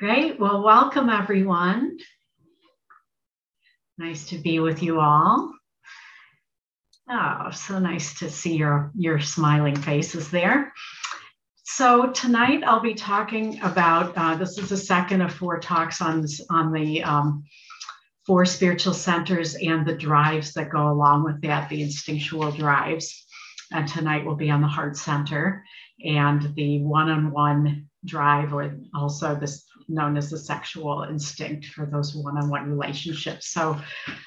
Great. Well, welcome everyone. Nice to be with you all. Oh, so nice to see your, your smiling faces there. So tonight I'll be talking about, uh, this is the second of four talks on, on the um, four spiritual centers and the drives that go along with that, the instinctual drives. And tonight will be on the heart center and the one-on-one drive or also this known as the sexual instinct for those one-on-one relationships. So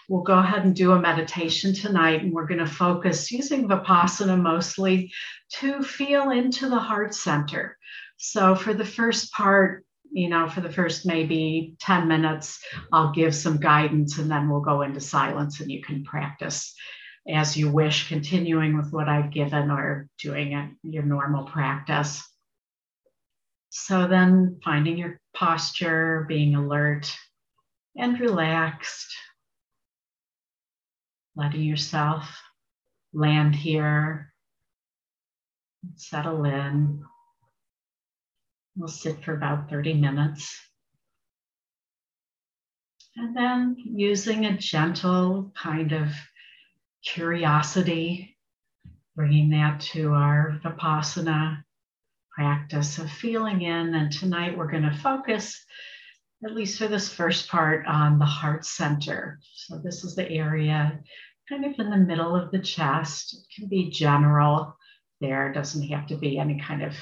we'll go ahead and do a meditation tonight and we're going to focus using Vipassana mostly to feel into the heart center. So for the first part, you know, for the first maybe 10 minutes, I'll give some guidance and then we'll go into silence and you can practice as you wish, continuing with what I've given or doing it, your normal practice. So then finding your posture, being alert and relaxed, letting yourself land here, settle in. We'll sit for about 30 minutes. And then using a gentle kind of curiosity, bringing that to our Vipassana practice of feeling in. And tonight we're going to focus, at least for this first part, on the heart center. So this is the area kind of in the middle of the chest. It can be general there, it doesn't have to be any kind of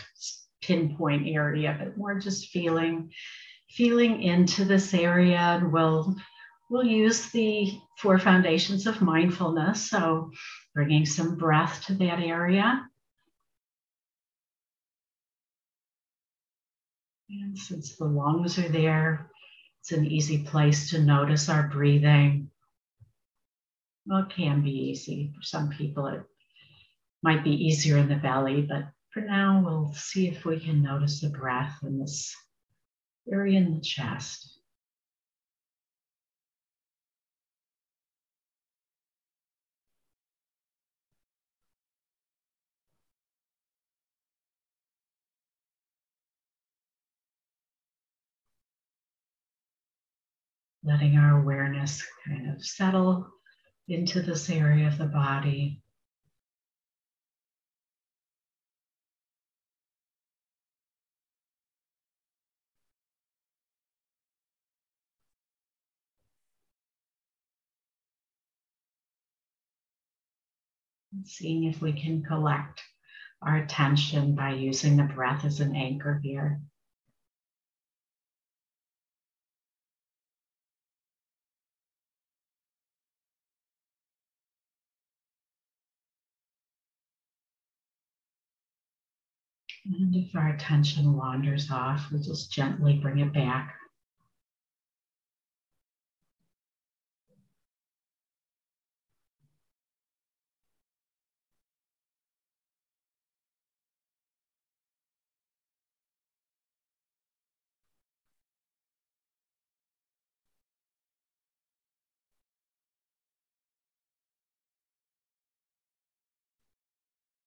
pinpoint area, but more just feeling feeling into this area and we'll we'll use the four foundations of mindfulness so bringing some breath to that area And since the lungs are there, it's an easy place to notice our breathing. Well, it can be easy. For some people, it might be easier in the belly, but for now, we'll see if we can notice the breath in this area in the chest. Letting our awareness kind of settle into this area of the body. Seeing if we can collect our attention by using the breath as an anchor here. And if our attention wanders off, we'll just gently bring it back.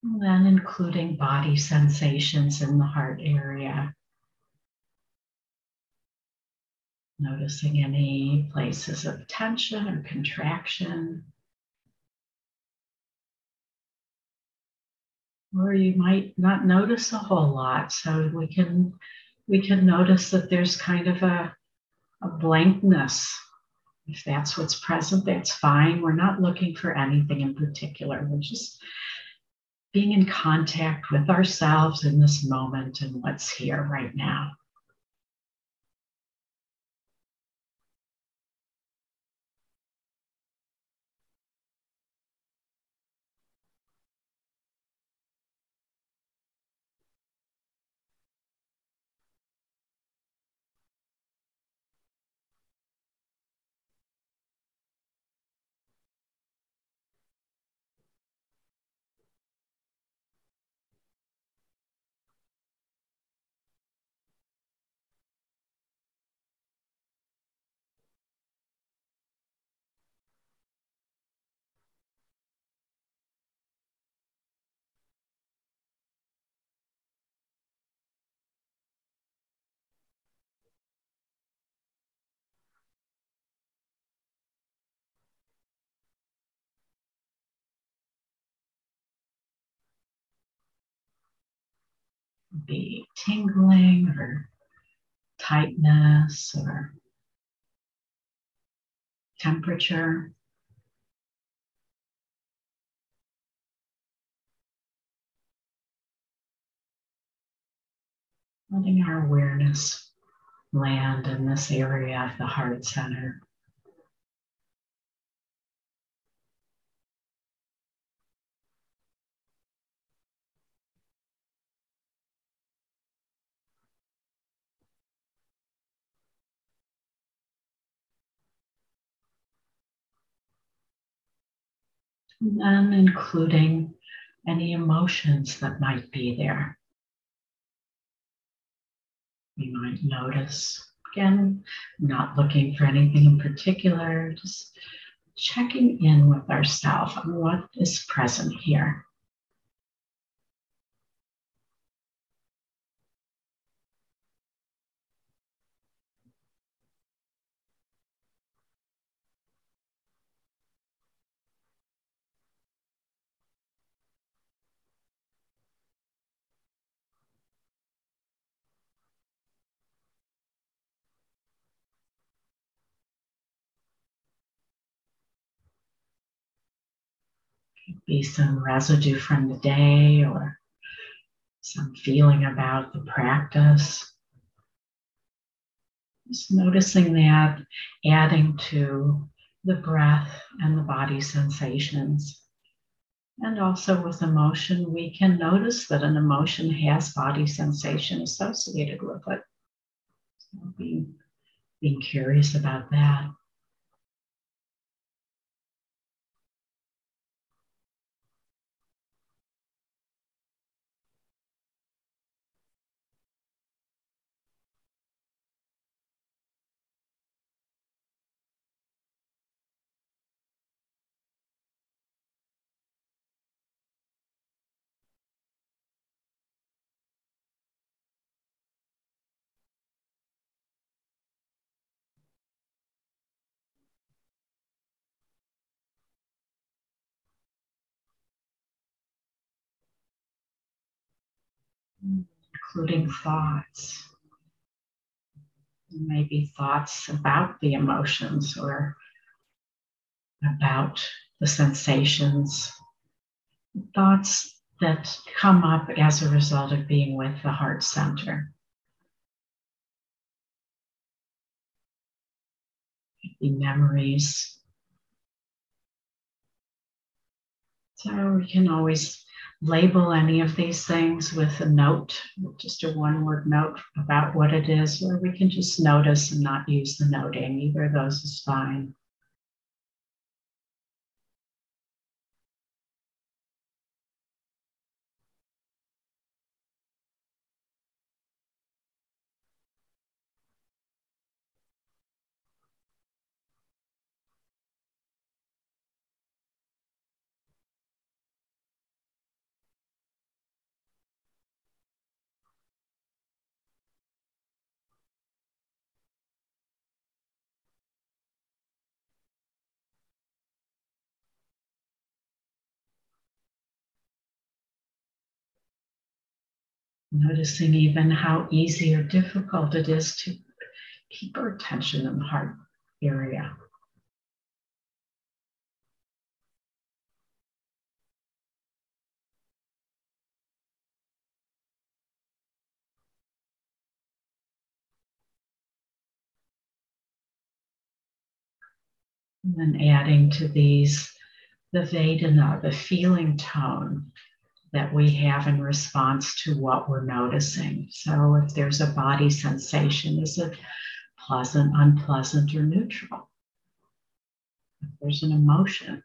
And then including body sensations in the heart area. Noticing any places of tension or contraction. Or you might not notice a whole lot. So we can we can notice that there's kind of a, a blankness. If that's what's present, that's fine. We're not looking for anything in particular. We're just being in contact with ourselves in this moment and what's here right now. Be tingling or tightness or temperature. Letting our awareness land in this area of the heart center. And including any emotions that might be there. We might notice, again, not looking for anything in particular, just checking in with ourselves on what is present here. Be some residue from the day or some feeling about the practice. Just noticing that, adding to the breath and the body sensations. And also with emotion, we can notice that an emotion has body sensation associated with it. So being, being curious about that. Including thoughts. Maybe thoughts about the emotions or about the sensations, thoughts that come up as a result of being with the heart center. Be memories. So we can always label any of these things with a note, just a one word note about what it is, or we can just notice and not use the noting. Either of those is fine. Noticing even how easy or difficult it is to keep our attention in the heart area. And then adding to these the Vedana, the feeling tone that we have in response to what we're noticing. So if there's a body sensation, is it pleasant, unpleasant, or neutral? If there's an emotion,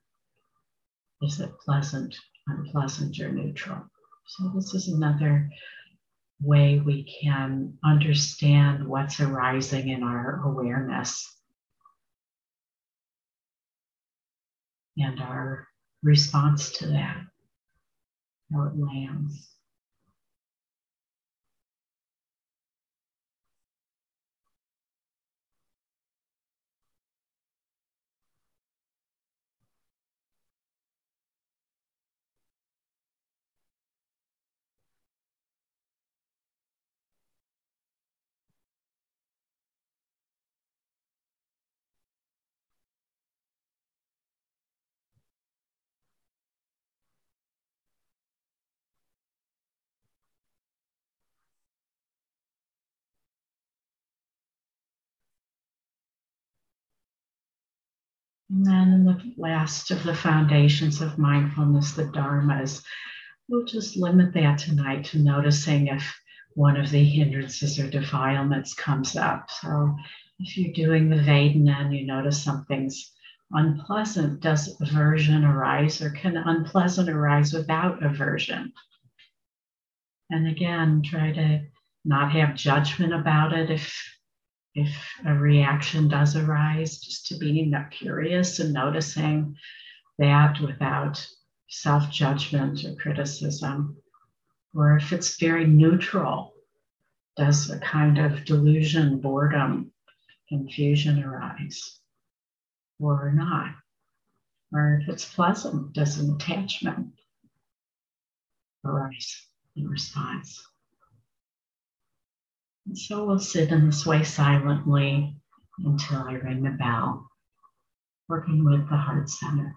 is it pleasant, unpleasant, or neutral? So this is another way we can understand what's arising in our awareness and our response to that how it lands. And then in the last of the foundations of mindfulness, the dharmas, we'll just limit that tonight to noticing if one of the hindrances or defilements comes up. So if you're doing the Vedana and you notice something's unpleasant, does aversion arise or can unpleasant arise without aversion? And again, try to not have judgment about it if if a reaction does arise, just to being curious and noticing that without self judgment or criticism. Or if it's very neutral, does a kind of delusion, boredom, confusion arise or not? Or if it's pleasant, does an attachment arise in response? So we'll sit in this way silently until I ring the bell, working with the heart center.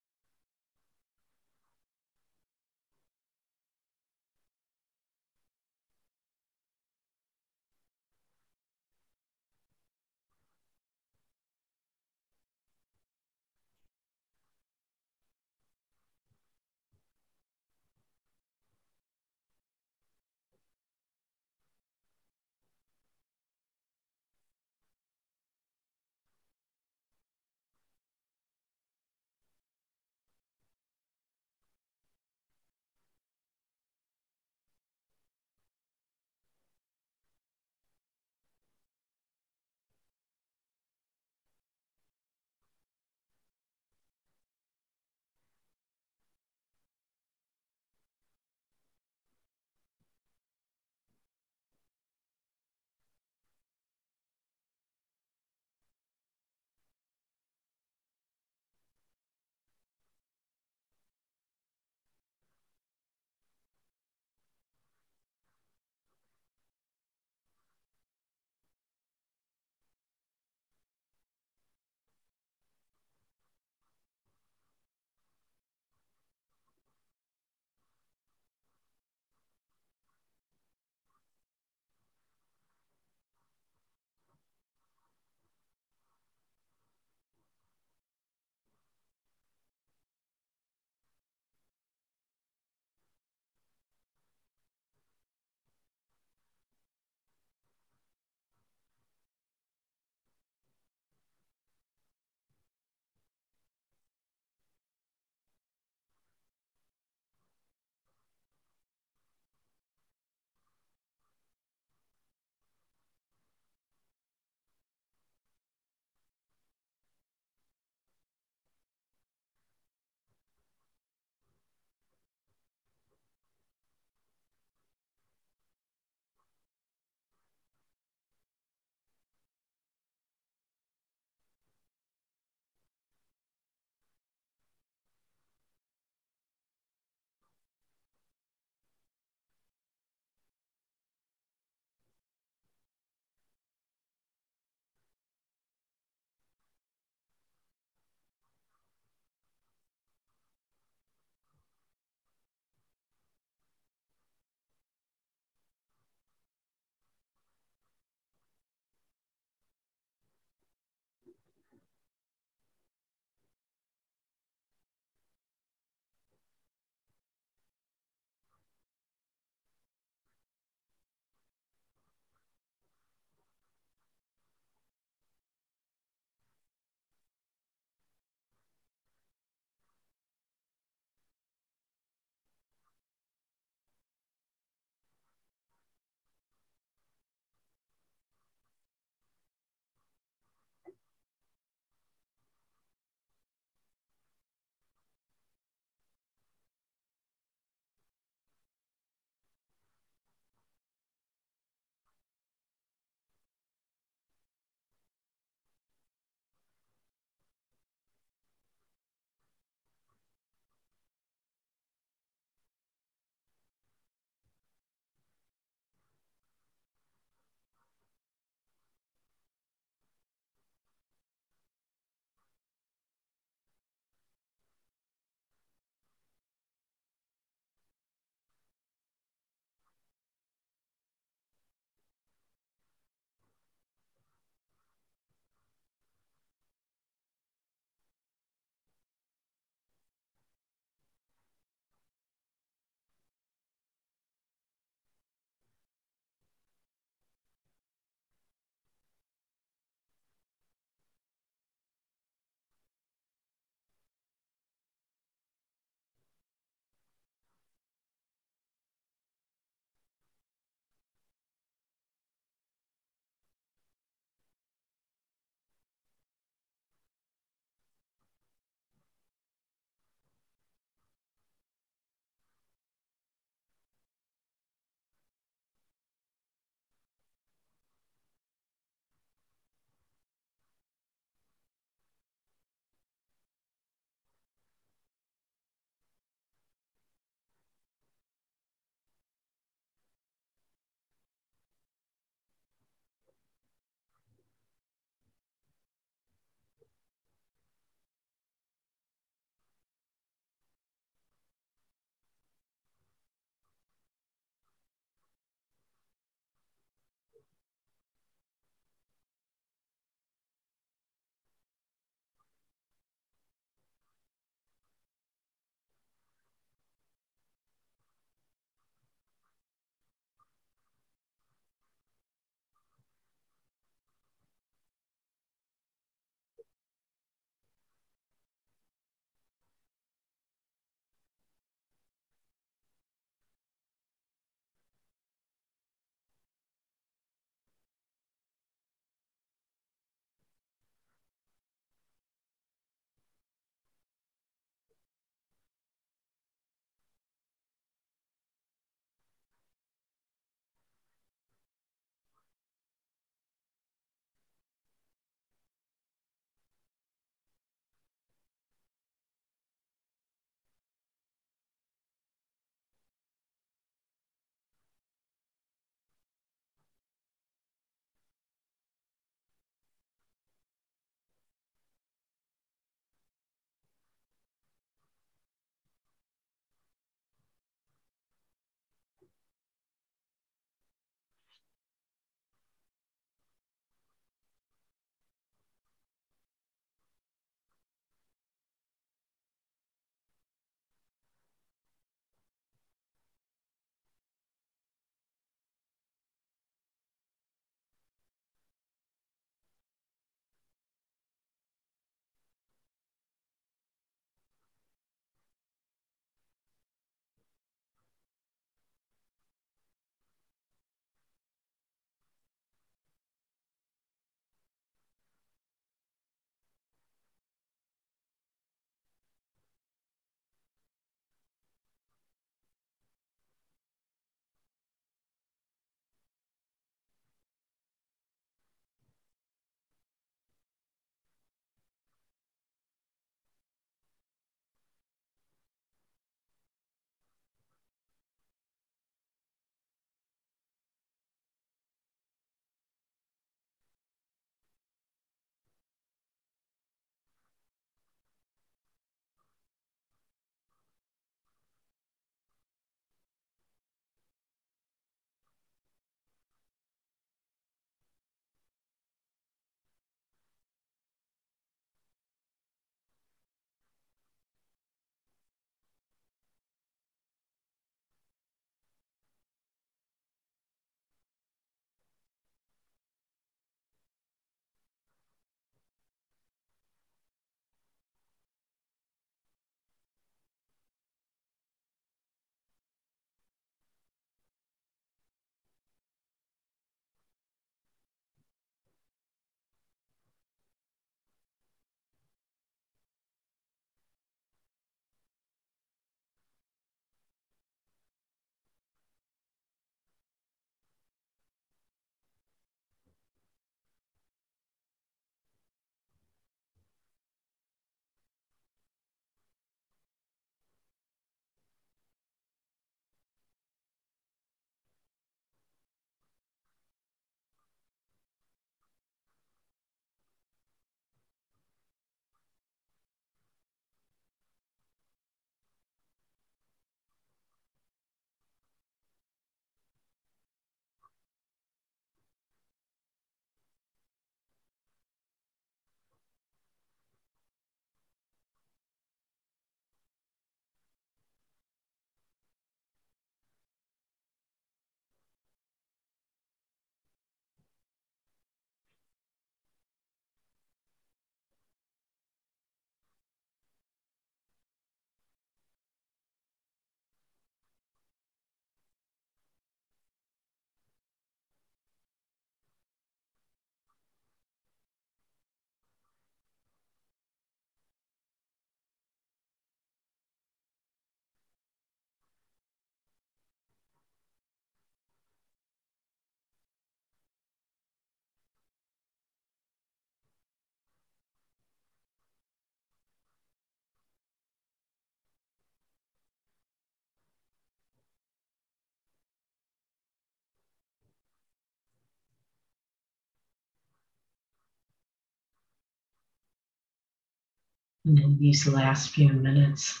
And in these last few minutes,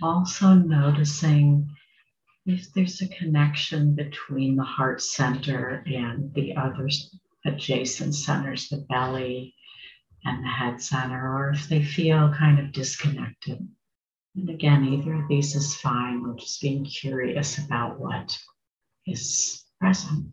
also noticing if there's a connection between the heart center and the other adjacent centers, the belly and the head center, or if they feel kind of disconnected. And again, either of these is fine. We're just being curious about what is present.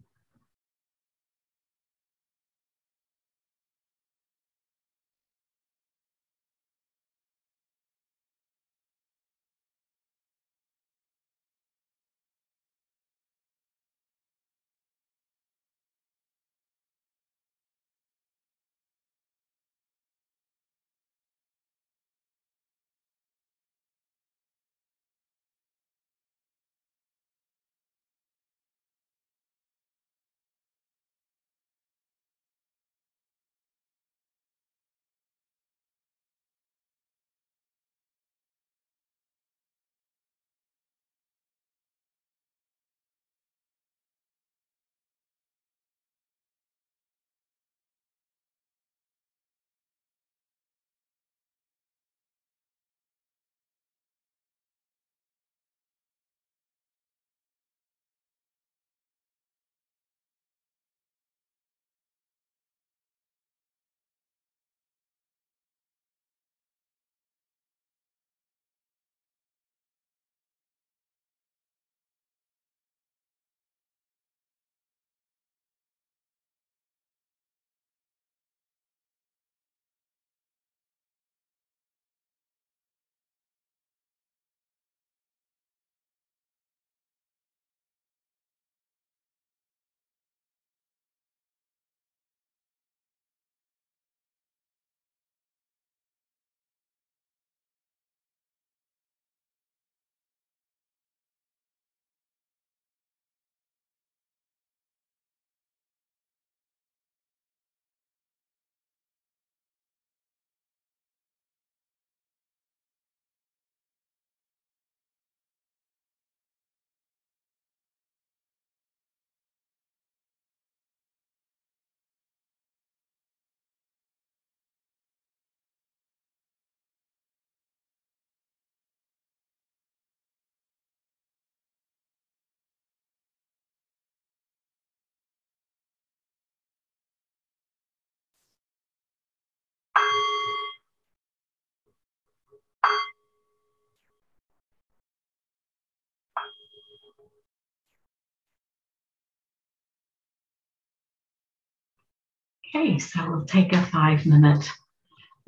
Okay, so we'll take a five minute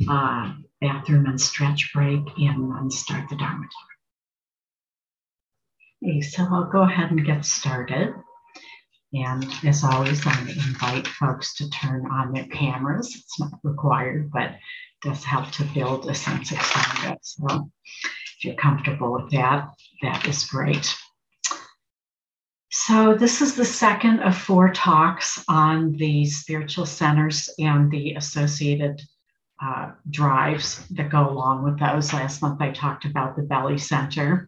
uh, bathroom and stretch break and then start the Dharma talk. Okay, so I'll go ahead and get started. And as always, I invite folks to turn on their cameras. It's not required, but does help to build a sense of silence. So if you're comfortable with that, that is great. So, this is the second of four talks on the spiritual centers and the associated uh, drives that go along with those. Last month, I talked about the belly center.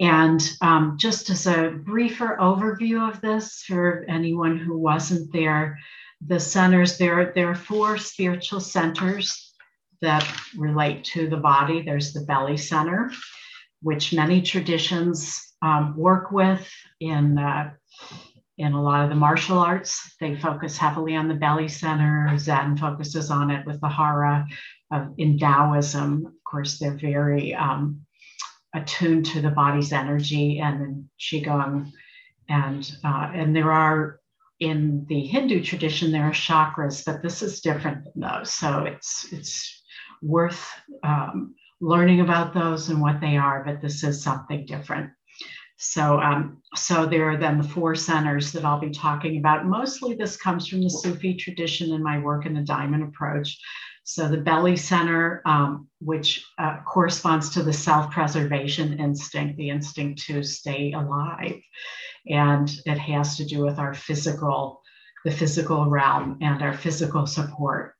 And um, just as a briefer overview of this for anyone who wasn't there, the centers, there, there are four spiritual centers that relate to the body. There's the belly center, which many traditions um, work with in uh, in a lot of the martial arts. They focus heavily on the belly center. Zen focuses on it with the hara. Uh, in Taoism, of course, they're very um, attuned to the body's energy, and in qigong, and uh, and there are in the Hindu tradition there are chakras, but this is different than those. So it's it's worth um, learning about those and what they are, but this is something different. So, um, so there are then the four centers that I'll be talking about. Mostly this comes from the Sufi tradition in my work in the diamond approach. So the belly center, um, which uh, corresponds to the self-preservation instinct, the instinct to stay alive. And it has to do with our physical, the physical realm and our physical support.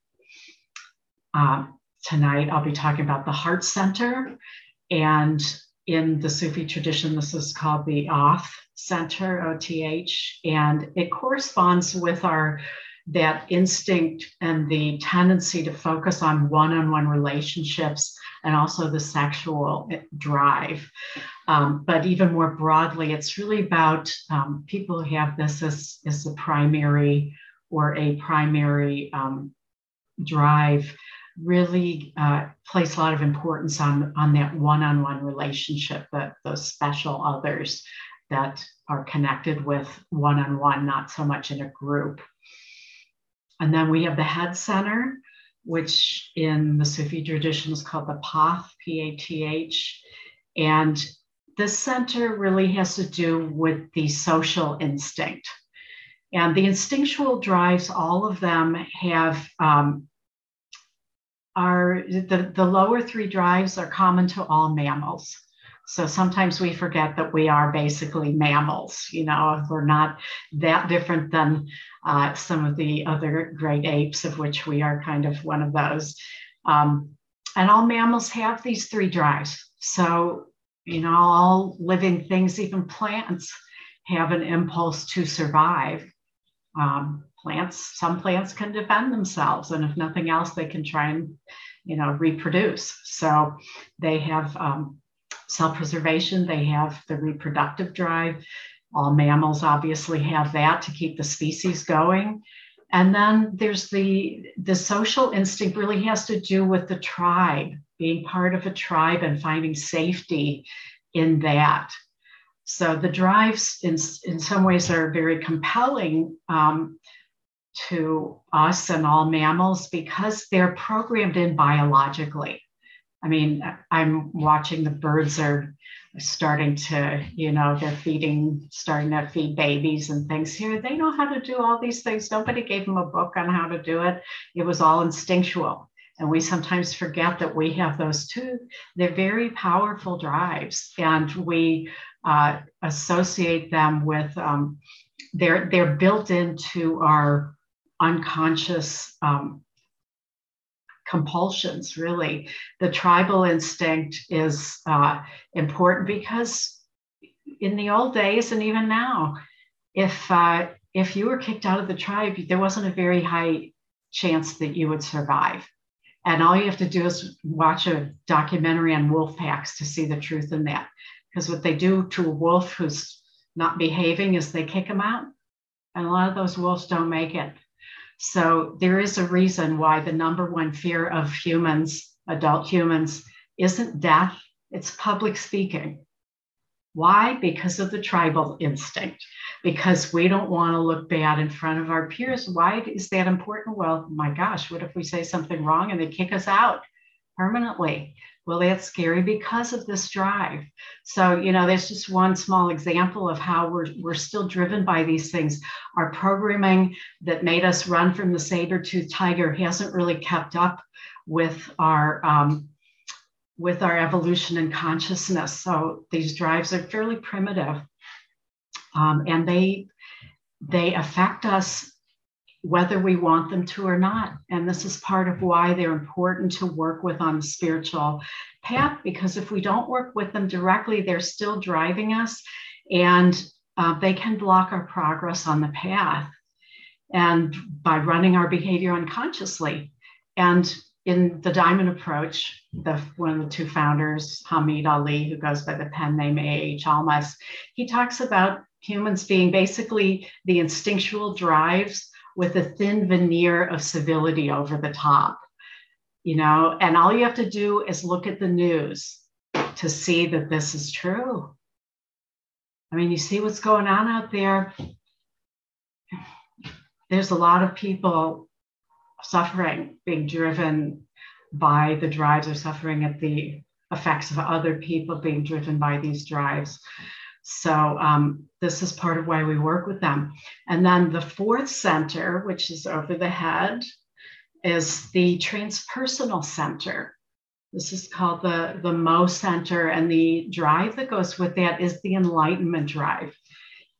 Um, tonight I'll be talking about the heart center. And in the Sufi tradition, this is called the Oth Center, OTH, and it corresponds with our that instinct and the tendency to focus on one on one relationships and also the sexual drive. Um, but even more broadly, it's really about um, people who have this as, as a primary or a primary um, drive really uh, place a lot of importance on, on that one-on-one relationship, that those special others that are connected with one-on-one, not so much in a group. And then we have the head center, which in the Sufi tradition is called the Path, P-A-T-H. And this center really has to do with the social instinct. And the instinctual drives, all of them have um, are the, the lower three drives are common to all mammals. So sometimes we forget that we are basically mammals. You know, we're not that different than uh, some of the other great apes, of which we are kind of one of those. Um, and all mammals have these three drives. So, you know, all living things, even plants, have an impulse to survive. Um, plants, some plants can defend themselves, and if nothing else, they can try and, you know, reproduce. So they have um, self-preservation. They have the reproductive drive. All mammals obviously have that to keep the species going. And then there's the the social instinct really has to do with the tribe, being part of a tribe and finding safety in that. So the drives, in, in some ways, are very compelling um, to us and all mammals because they're programmed in biologically. I mean, I'm watching the birds are starting to, you know, they're feeding, starting to feed babies and things here. They know how to do all these things. Nobody gave them a book on how to do it. It was all instinctual. And we sometimes forget that we have those too. They're very powerful drives, and we uh, associate them with. Um, they're they're built into our unconscious um, compulsions, really. The tribal instinct is uh, important because in the old days and even now, if uh, if you were kicked out of the tribe, there wasn't a very high chance that you would survive. And all you have to do is watch a documentary on wolf packs to see the truth in that. Because what they do to a wolf who's not behaving is they kick him out. And a lot of those wolves don't make it. So there is a reason why the number one fear of humans, adult humans, isn't death, it's public speaking. Why? Because of the tribal instinct, because we don't want to look bad in front of our peers. Why is that important? Well, my gosh, what if we say something wrong and they kick us out permanently? Well, that's scary because of this drive. So, you know, there's just one small example of how we're, we're still driven by these things. Our programming that made us run from the saber-toothed tiger hasn't really kept up with our um, with our evolution and consciousness. So these drives are fairly primitive, um, and they they affect us whether we want them to or not. And this is part of why they're important to work with on the spiritual path, because if we don't work with them directly, they're still driving us and uh, they can block our progress on the path. And by running our behavior unconsciously. And in the Diamond Approach, the, one of the two founders, Hameed Ali, who goes by the pen name A.H. Almaas, he talks about humans being basically the instinctual drives with a thin veneer of civility over the top, you know, and all you have to do is look at the news to see that this is true. I mean, you see what's going on out there. There's a lot of people suffering, being driven by the drives or suffering at the effects of other people being driven by these drives. So um, this is part of why we work with them. And then the fourth center, which is over the head, is the transpersonal center. This is called the, the Mo Center, and the drive that goes with that is the enlightenment drive.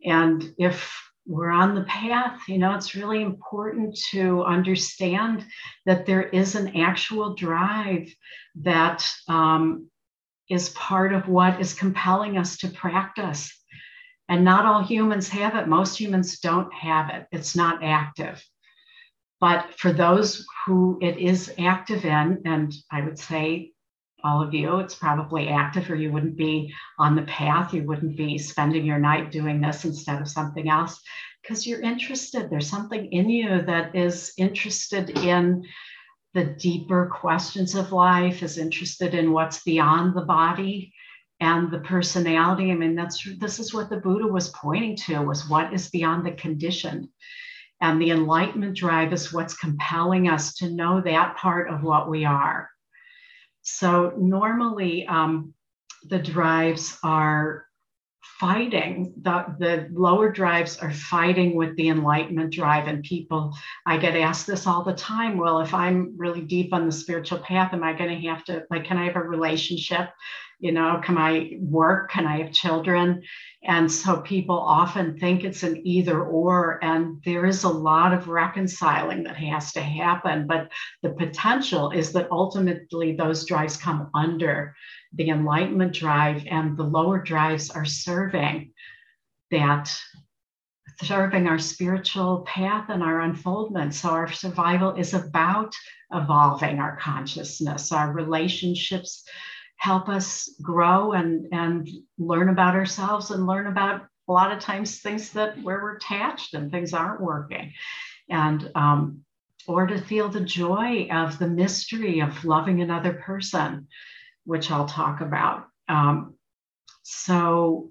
And if we're on the path, you know, it's really important to understand that there is an actual drive that um, is part of what is compelling us to practice. And not all humans have it. Most humans don't have it, it's not active. But for those who it is active in, and I would say all of you, it's probably active, or you wouldn't be on the path. You wouldn't be spending your night doing this instead of something else because you're interested. There's something in you that is interested in the deeper questions of life, is interested in what's beyond the body and the personality. I mean, that's this is what the Buddha was pointing to was what is beyond the conditioned. And the enlightenment drive is what's compelling us to know that part of what we are. So normally um, the drives are fighting the, the lower drives are fighting with the enlightenment drive and people i get asked this all the time well if i'm really deep on the spiritual path am i going to have to like can i have a relationship? You know can i work? Can i have children? And so people often think it's an either or and there is a lot of reconciling that has to happen but the potential is that ultimately those drives come under the enlightenment drive and the lower drives are serving that serving our spiritual path and our unfoldment. So our survival is about evolving our consciousness. Our relationships help us grow and, and learn about ourselves and learn about a lot of times things that where we're attached and things aren't working. And um, or to feel the joy of the mystery of loving another person which I'll talk about. Um, so,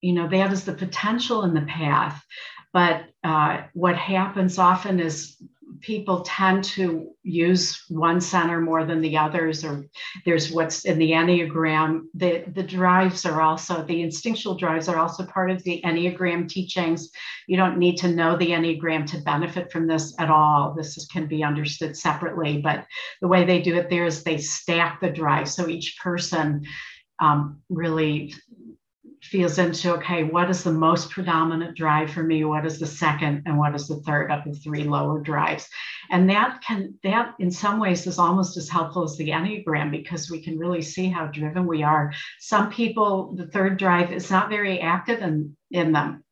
you know, that is the potential in the path. But uh, what happens often is people tend to use one center more than the others, or there's what's in the Enneagram. The, the drives are also, the instinctual drives are also part of the Enneagram teachings. You don't need to know the Enneagram to benefit from this at all. This is, can be understood separately, but the way they do it there is they stack the drives. So each person um, really feels into okay, what is the most predominant drive for me? What is the second? And what is the third of the three lower drives? And that can, that in some ways is almost as helpful as the Enneagram because we can really see how driven we are. Some people, the third drive is not very active in, in them.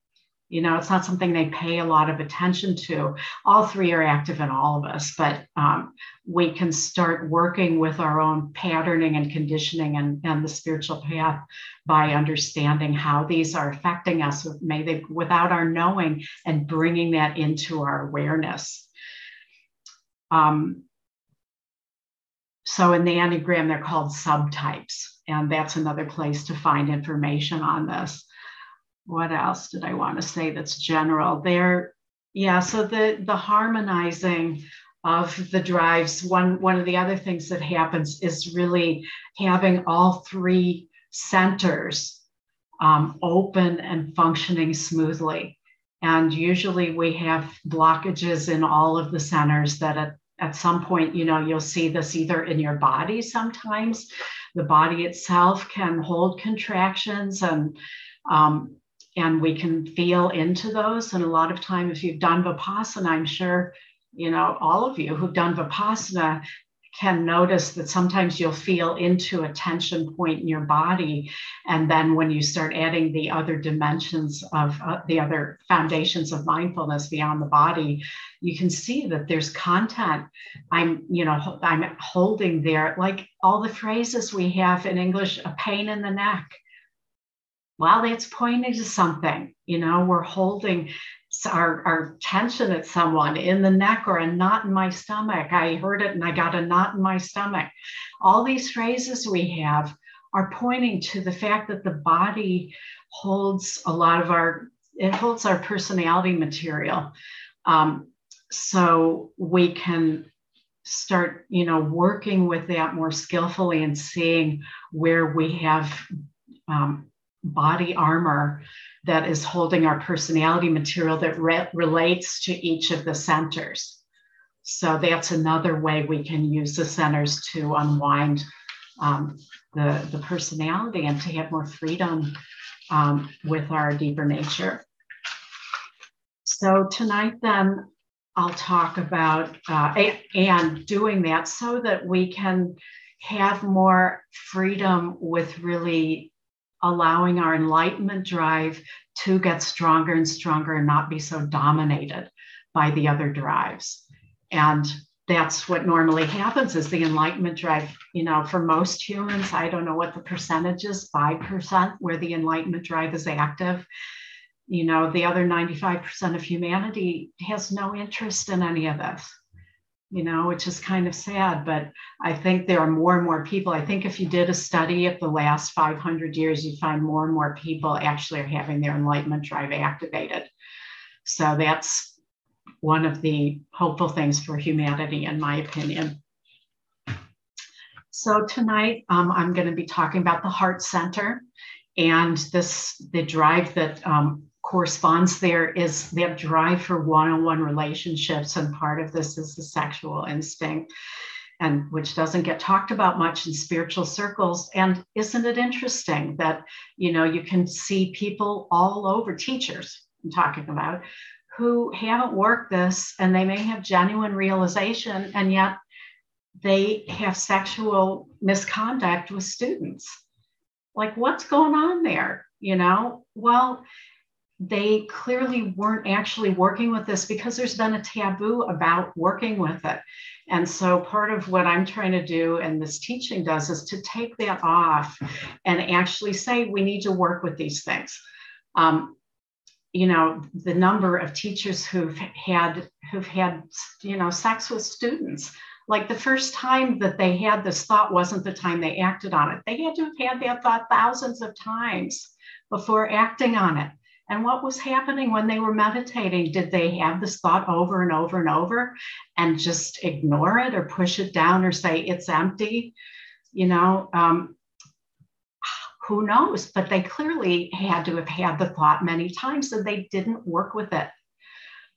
You know, it's not something they pay a lot of attention to. All three are active in all of us, but um, we can start working with our own patterning and conditioning and, and the spiritual path by understanding how these are affecting us maybe without our knowing and bringing that into our awareness. Um, so in the Enneagram, they're called subtypes, and that's another place to find information on this what else did I want to say that's general? There, yeah, so the the harmonizing of the drives, one one of the other things that happens is really having all three centers um, open and functioning smoothly. And usually we have blockages in all of the centers that at, at some point, you know, you'll see this either in your body sometimes. The body itself can hold contractions and um, and we can feel into those. And a lot of time, if you've done Vipassana, I'm sure, you know, all of you who've done Vipassana can notice that sometimes you'll feel into a tension point in your body. And then when you start adding the other dimensions of uh, the other foundations of mindfulness beyond the body, you can see that there's content I'm, you know, I'm holding there, like all the phrases we have in English, a pain in the neck well, that's pointing to something. You know, we're holding our, our tension at someone in the neck or a knot in my stomach. I heard it and I got a knot in my stomach. All these phrases we have are pointing to the fact that the body holds a lot of our, it holds our personality material. Um, so we can start, you know, working with that more skillfully and seeing where we have um, body armor that is holding our personality material that re- relates to each of the centers. So that's another way we can use the centers to unwind um, the, the personality and to have more freedom um, with our deeper nature. So tonight, then, I'll talk about uh, and doing that so that we can have more freedom with really allowing our enlightenment drive to get stronger and stronger and not be so dominated by the other drives. And that's what normally happens is the enlightenment drive you know for most humans i don't know what the percentage is 5% where the enlightenment drive is active you know the other 95% of humanity has no interest in any of this you know which is kind of sad but i think there are more and more people i think if you did a study of the last 500 years you'd find more and more people actually are having their enlightenment drive activated so that's one of the hopeful things for humanity, in my opinion. So tonight um, I'm going to be talking about the Heart Center, and this the drive that um, corresponds there is that drive for one-on-one relationships, and part of this is the sexual instinct and which doesn't get talked about much in spiritual circles and isn't it interesting that you know you can see people all over teachers i'm talking about who haven't worked this and they may have genuine realization and yet they have sexual misconduct with students. Like, what's going on there? You know, well, they clearly weren't actually working with this because there's been a taboo about working with it. And so, part of what I'm trying to do and this teaching does is to take that off and actually say, we need to work with these things. Um, you know the number of teachers who've had who've had you know sex with students like the first time that they had this thought wasn't the time they acted on it they had to have had that thought thousands of times before acting on it and what was happening when they were meditating did they have this thought over and over and over and just ignore it or push it down or say it's empty you know um, who knows? But they clearly had to have had the thought many times and they didn't work with it.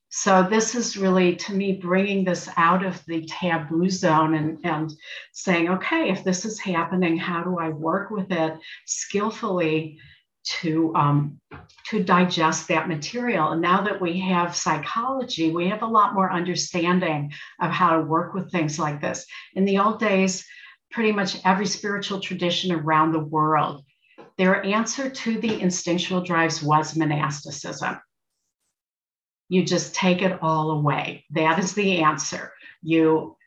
So this is really, to me, bringing this out of the taboo zone and, and saying, okay, if this is happening, how do I work with it skillfully to, um, to digest that material? And now that we have psychology, we have a lot more understanding of how to work with things like this. In the old days, pretty much every spiritual tradition around the world their answer to the instinctual drives was monasticism. You just take it all away. That is the answer. You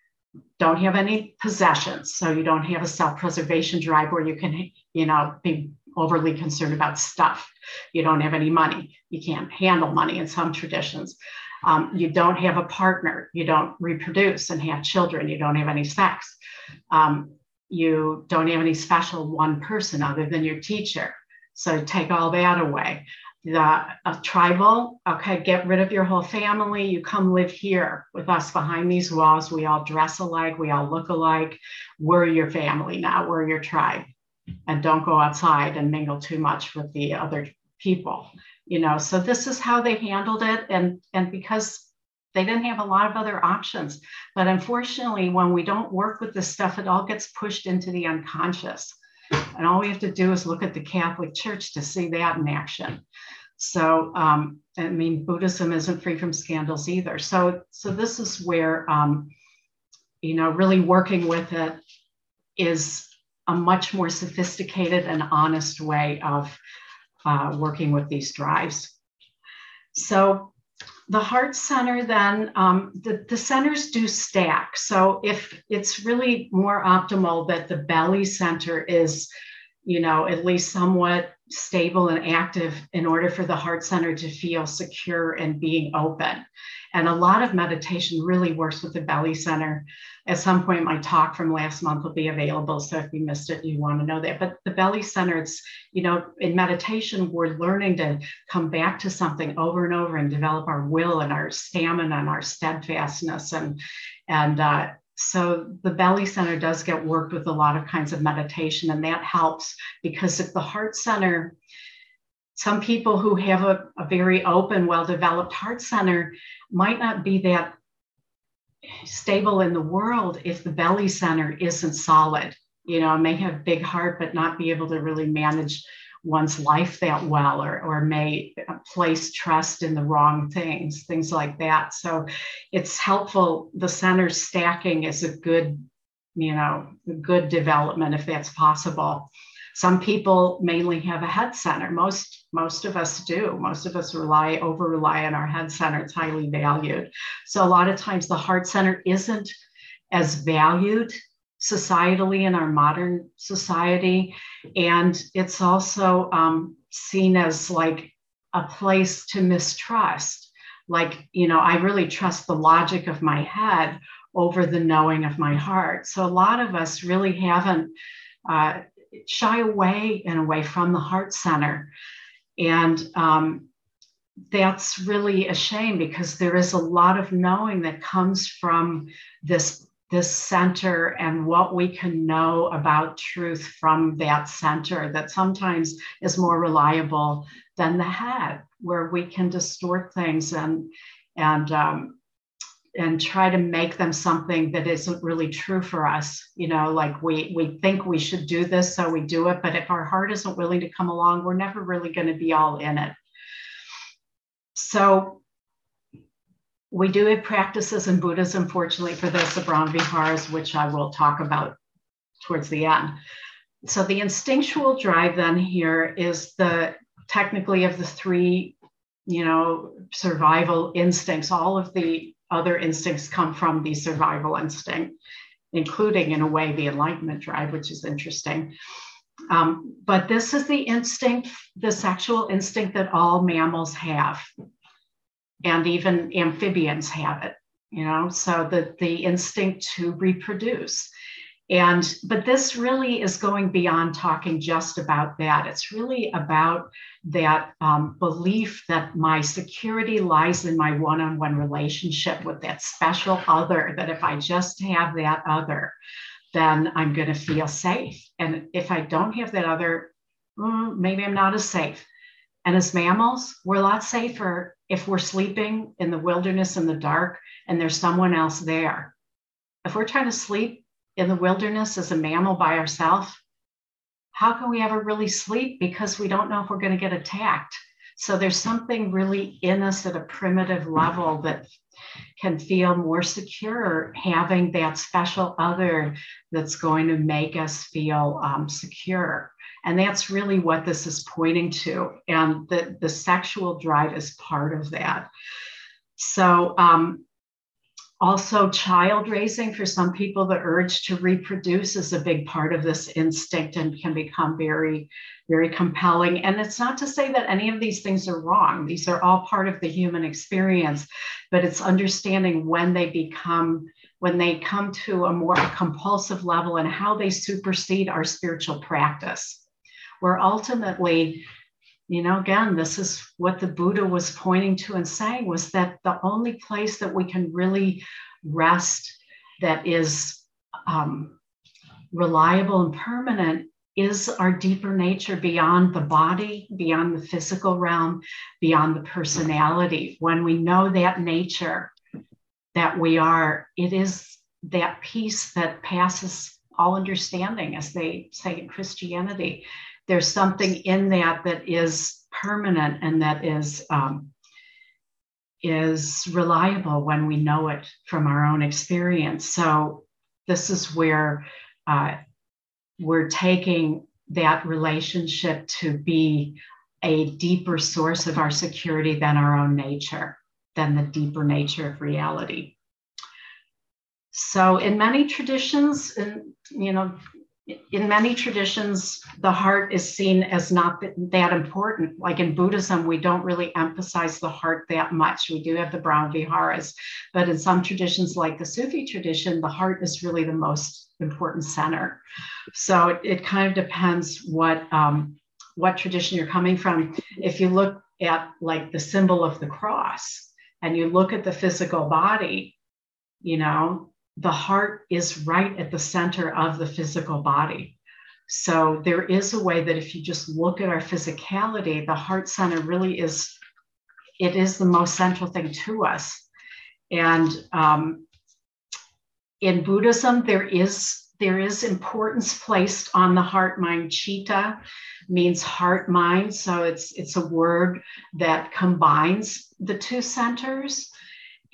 don't have any possessions, so you don't have a self-preservation drive where you can, you know, be overly concerned about stuff. You don't have any money. You can't handle money in some traditions. Um, you don't have a partner. You don't reproduce and have children. You don't have any sex. Um, you don't have any special one person other than your teacher. So take all that away. The tribal, okay, get rid of your whole family. You come live here with us behind these walls. We all dress alike. We all look alike. We're your family now. We're your tribe. And don't go outside and mingle too much with the other people. You know, so this is how they handled it. And, and because they didn't have a lot of other options. But unfortunately, when we don't work with this stuff, it all gets pushed into the unconscious. And all we have to do is look at the Catholic Church to see that in action. So, um, I mean, Buddhism isn't free from scandals either. So, so this is where, um, you know, really working with it is a much more sophisticated and honest way of uh, working with these drives. So, the heart center then um, the, the centers do stack so if it's really more optimal that the belly center is you know at least somewhat stable and active in order for the heart center to feel secure and being open and a lot of meditation really works with the belly center. At some point, my talk from last month will be available. So if you missed it, you want to know that. But the belly center, it's, you know, in meditation, we're learning to come back to something over and over and develop our will and our stamina and our steadfastness. And, and, uh, so the belly center does get worked with a lot of kinds of meditation, and that helps because if the heart center, some people who have a, a very open, well developed heart center might not be that stable in the world if the belly center isn't solid. You know, may have big heart, but not be able to really manage one's life that well, or, or may place trust in the wrong things, things like that. So it's helpful. The center stacking is a good, you know, good development if that's possible. Some people mainly have a head center. Most most of us do. Most of us rely over rely on our head center. It's highly valued. So a lot of times the heart center isn't as valued societally in our modern society, and it's also um, seen as like a place to mistrust. Like you know, I really trust the logic of my head over the knowing of my heart. So a lot of us really haven't uh, shy away and away from the heart center. And um, that's really a shame because there is a lot of knowing that comes from this this center and what we can know about truth from that center that sometimes is more reliable than the head where we can distort things and and um, and try to make them something that isn't really true for us you know like we we think we should do this so we do it but if our heart isn't willing to come along we're never really going to be all in it. So we do have practices in buddhism fortunately for this the brahmaviharas which i will talk about towards the end. So the instinctual drive then here is the technically of the three you know survival instincts. All of the other instincts come from the survival instinct, including, in a way, the enlightenment drive, which is interesting. Um, but this is the instinct, the sexual instinct that all mammals have, and even amphibians have it, you know, so the, the instinct to reproduce. And, but this really is going beyond talking just about that. It's really about that um, belief that my security lies in my one on one relationship with that special other, that if I just have that other, then I'm going to feel safe. And if I don't have that other, mm, maybe I'm not as safe. And as mammals, we're a lot safer if we're sleeping in the wilderness in the dark and there's someone else there. If we're trying to sleep in the wilderness as a mammal by ourselves, how can we ever really sleep? Because we don't know if we're going to get attacked. So there's something really in us at a primitive level that can feel more secure having that special other that's going to make us feel um, secure. And that's really what this is pointing to. And the, the sexual drive is part of that. So um, also, child raising for some people, the urge to reproduce is a big part of this instinct and can become very, very compelling. And it's not to say that any of these things are wrong, these are all part of the human experience, but it's understanding when they become. When they come to a more compulsive level and how they supersede our spiritual practice, where ultimately you know again this is what the buddha was pointing to and saying was that the only place that we can really rest that is um, reliable and permanent is our deeper nature beyond the body beyond the physical realm beyond the personality. When we know that nature that we are it is that peace that passes all understanding as they say in christianity there's something in that that is permanent and that is um, is reliable when we know it from our own experience. So this is where uh, we're taking that relationship to be a deeper source of our security than our own nature, than the deeper nature of reality. So in many traditions, and you know, in many traditions, the heart is seen as not that important. Like in Buddhism, we don't really emphasize the heart that much. We do have the Brahma Viharas, but in some traditions, like the Sufi tradition, the heart is really the most important center. So it, it kind of depends what um, what tradition you're coming from. If you look at like the symbol of the cross and you look at the physical body, you know, the heart is right at the center of the physical body. So there is a way that if you just look at our physicality, the heart center really is, it is the most central thing to us. And um, in Buddhism, there is there is importance placed on the heart mind chitta means heart mind so it's it's a word that combines the two centers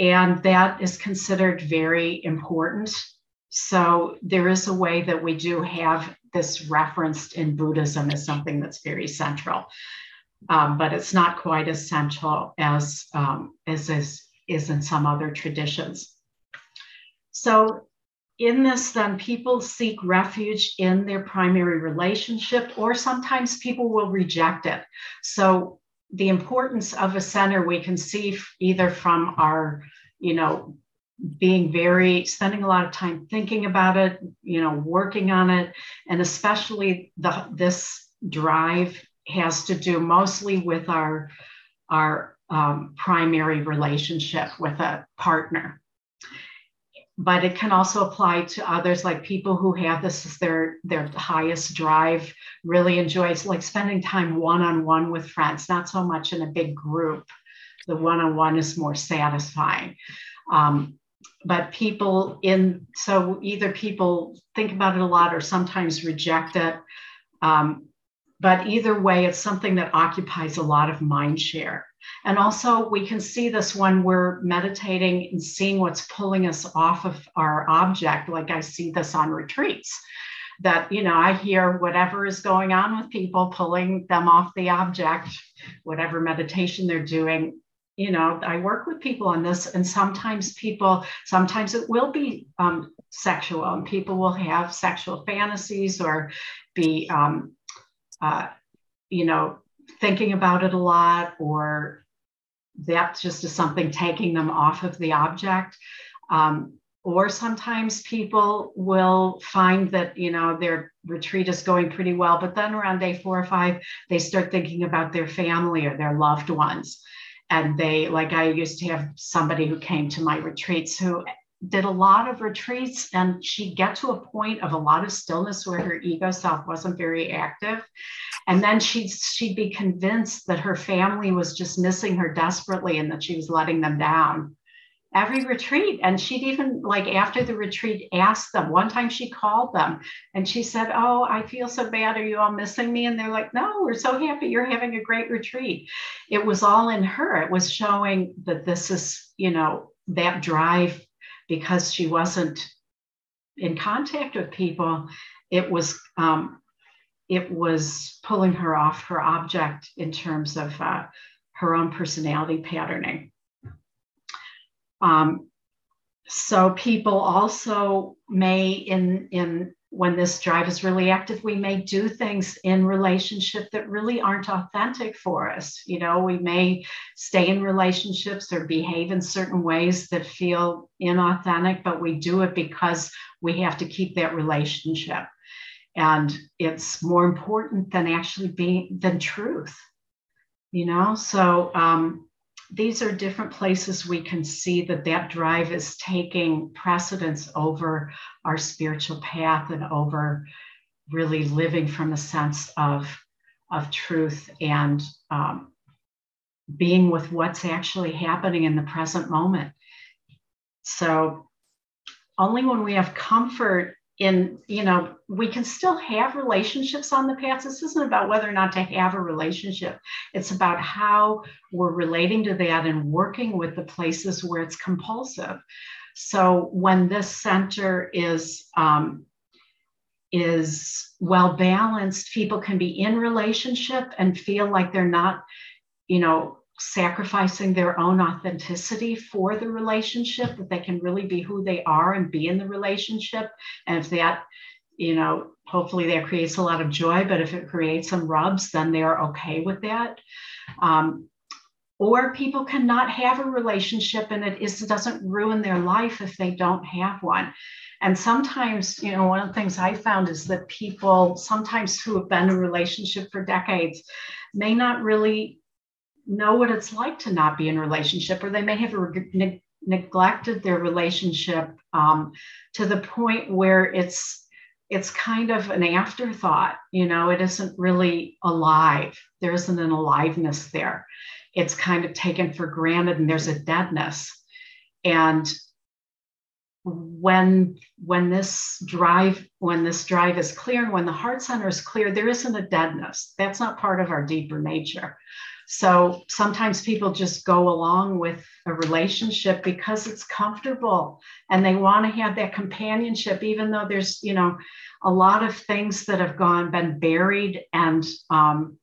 and that is considered very important. So there is a way that we do have this referenced in Buddhism as something that's very central. Um, but it's not quite as central as, um, as is, is in some other traditions. So in this, then people seek refuge in their primary relationship, or sometimes people will reject it. So the importance of a center we can see either from our, you know, being very spending a lot of time thinking about it you know working on it and especially the this drive has to do mostly with our our um, primary relationship with a partner but it can also apply to others like people who have this as their their highest drive really enjoys like spending time one-on-one with friends not so much in a big group. The one-on-one is more satisfying. Um, but people in so either people think about it a lot or sometimes reject it. Um, but either way it's something that occupies a lot of mind share. And also we can see this when we're meditating and seeing what's pulling us off of our object. Like i see this on retreats that you know i hear whatever is going on with people pulling them off the object whatever meditation they're doing. You know i work with people on this and sometimes people sometimes it will be um, sexual and people will have sexual fantasies or be um, uh, you know thinking about it a lot or that just is something taking them off of the object. Um, or sometimes people will find that you know their retreat is going pretty well but then around day four or five they start thinking about their family or their loved ones. And they like i used to have somebody who came to my retreats who did a lot of retreats and she'd get to a point of a lot of stillness where her ego self wasn't very active and then she'd she'd be convinced that her family was just missing her desperately and that she was letting them down every retreat. And she'd even, like, after the retreat, ask them. One time she called them and she said, Oh, I feel so bad. Are you all missing me? And they're like, No, we're so happy you're having a great retreat. It was all in her. It was showing that this is, you know, that drive because she wasn't in contact with people. It was, um, it was pulling her off her object in terms of uh, her own personality patterning. Um, so people also may in in when this drive is really active we may do things in relationship that really aren't authentic for us. You know we may stay in relationships or behave in certain ways that feel inauthentic but we do it because we have to keep that relationship. And it's more important than actually being than truth you know? So um, these are different places we can see that that drive is taking precedence over our spiritual path and over really living from a sense of, of truth and um, being with what's actually happening in the present moment. So, only when we have comfort in you know we can still have relationships on the path this isn't about whether or not to have a relationship. It's about how we're relating to that and working with the places where it's compulsive. So when this center is um, is well balanced people can be in relationship and feel like they're not you know sacrificing their own authenticity for the relationship, that they can really be who they are and be in the relationship. And if that, you know, hopefully that creates a lot of joy, but if it creates some rubs, then they're okay with that. Um, or people cannot have a relationship and it is, doesn't ruin their life if they don't have one. And sometimes, you know, one of the things I found is that people, sometimes who have been in a relationship for decades, may not really know what it's like to not be in a relationship, or they may have ne- neglected their relationship um, to the point where it's it's kind of an afterthought. You know, it isn't really alive. There isn't an aliveness there. It's kind of taken for granted, and there's a deadness. And when when this drive when this drive is clear and when the heart center is clear there isn't a deadness that's not part of our deeper nature So sometimes people just go along with a relationship because it's comfortable and they want to have that companionship, even though there's, you know, a lot of things that have gone, been buried and, um,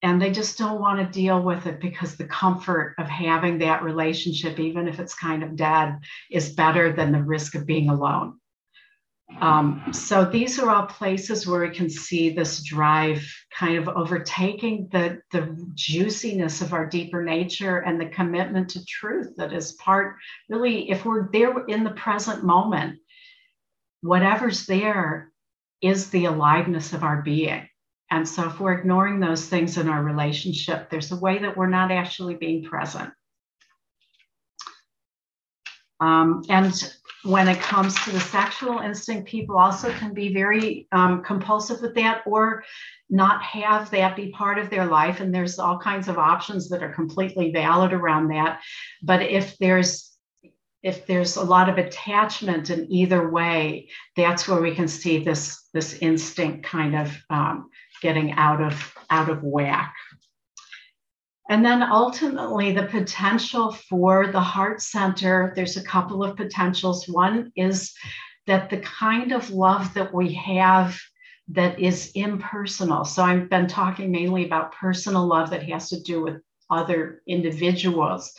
and they just don't want to deal with it because the comfort of having that relationship, even if it's kind of dead, is better than the risk of being alone. Um, so these are all places where we can see this drive kind of overtaking the, the juiciness of our deeper nature and the commitment to truth that is part, really, if we're there in the present moment, whatever's there is the aliveness of our being. And so if we're ignoring those things in our relationship, there's a way that we're not actually being present. Um, and when it comes to the sexual instinct, people also can be very um, compulsive with that or not have that be part of their life. And there's all kinds of options that are completely valid around that. But if there's if there's a lot of attachment in either way, that's where we can see this this instinct kind of um, getting out of out of whack. And then ultimately, the potential for the heart center, there's a couple of potentials. One is that the kind of love that we have that is impersonal. So I've been talking mainly about personal love that has to do with other individuals.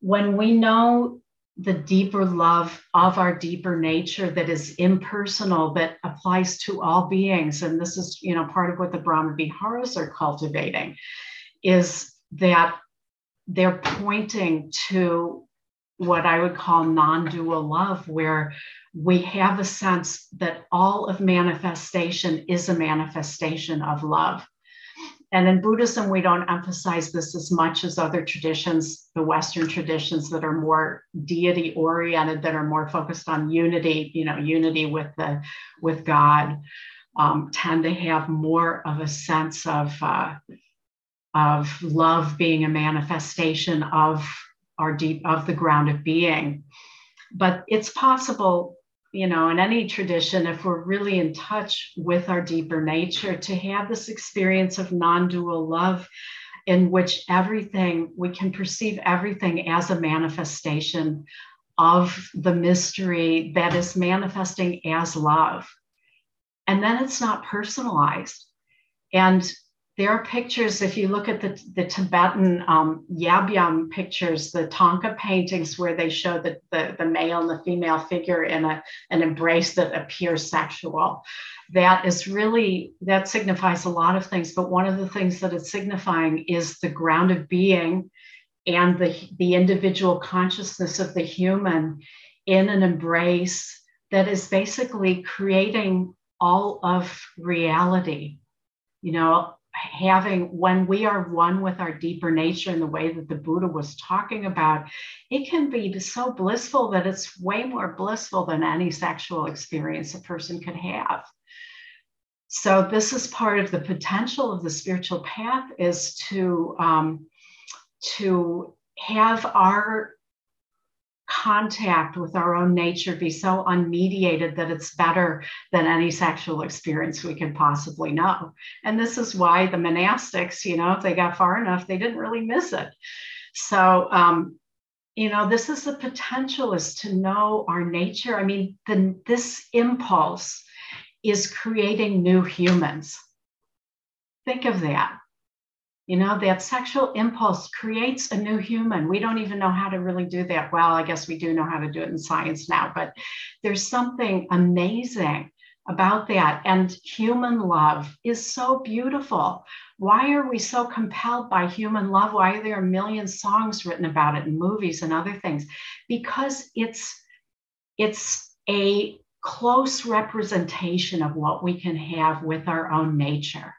When we know the deeper love of our deeper nature that is impersonal that applies to all beings and this is you know part of what the brahma viharas are cultivating is that they're pointing to what I would call non dual love, where we have a sense that all of manifestation is a manifestation of love. And in Buddhism, we don't emphasize this as much as other traditions, the Western traditions that are more deity oriented, that are more focused on unity, you know, unity with the with God, um, tend to have more of a sense of uh, of love being a manifestation of our deep of the ground of being. But it's possible you know in any tradition if we're really in touch with our deeper nature to have this experience of non-dual love in which everything we can perceive everything as a manifestation of the mystery that is manifesting as love. And then it's not personalized. And there are pictures, if you look at the, the Tibetan um, Yabyum pictures, the Thangka paintings, where they show the, the, the male and the female figure in a, an embrace that appears sexual. That is really, that signifies a lot of things. But one of the things that it's signifying is the ground of being and the, the individual consciousness of the human in an embrace that is basically creating all of reality. You know, having when we are one with our deeper nature in the way that the Buddha was talking about, it can be so blissful that it's way more blissful than any sexual experience a person could have. So this is part of the potential of the spiritual path is to um, to have our contact with our own nature be so unmediated that it's better than any sexual experience we can possibly know. And this is why the monastics, you know, if they got far enough, they didn't really miss it. So, um, you know, this is the potential is to know our nature. I mean, the, this impulse is creating new humans. Think of that. You know, that sexual impulse creates a new human. We don't even know how to really do that. Well, I guess we do know how to do it in science now, but there's something amazing about that. And human love is so beautiful. Why are we so compelled by human love? Why are there a million songs written about it in movies and other things? Because it's it's a close representation of what we can have with our own nature.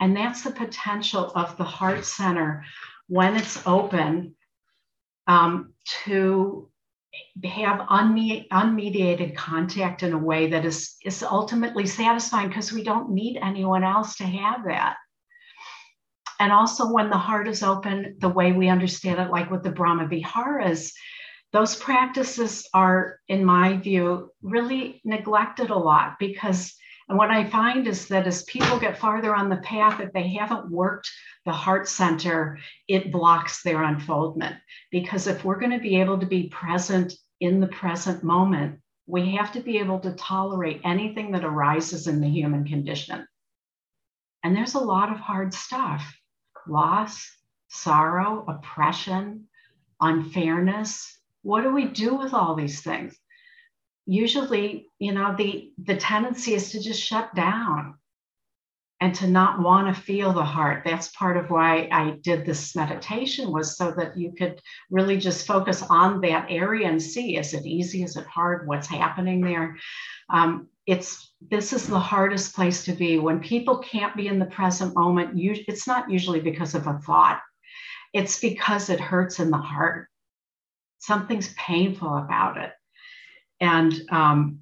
And that's the potential of the heart center when it's open um, to have unme- unmediated contact in a way that is, is ultimately satisfying because we don't need anyone else to have that. And also, when the heart is open, the way we understand it, like with the Brahma Viharas, those practices are, in my view, really neglected a lot because And what I find is that as people get farther on the path, if they haven't worked the heart center, it blocks their unfoldment. Because if we're going to be able to be present in the present moment, we have to be able to tolerate anything that arises in the human condition. And there's a lot of hard stuff loss, sorrow, oppression, unfairness. What do we do with all these things? Usually, you know, the, the tendency is to just shut down and to not want to feel the heart. That's part of why i did this meditation was so that you could really just focus on that area and see is it easy? Is it hard? What's happening there? Um, it's this is the hardest place to be. When people can't be in the present moment you, it's not usually because of a thought. It's because it hurts in the heart. Something's painful about it and um,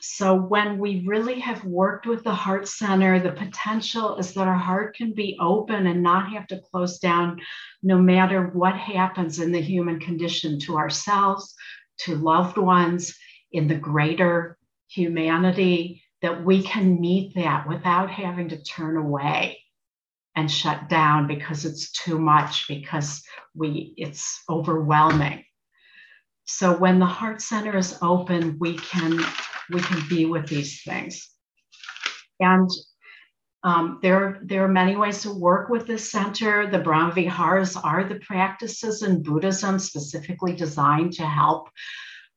so, when we really have worked with the heart center, the potential is that our heart can be open and not have to close down no matter what happens in the human condition to ourselves, to loved ones, in the greater humanity, that we can meet that without having to turn away and shut down because it's too much, because we it's overwhelming. So when the heart center is open, we can we can be with these things. And um, there, there are many ways to work with this center. The Brahma Viharas are the practices in Buddhism specifically designed to help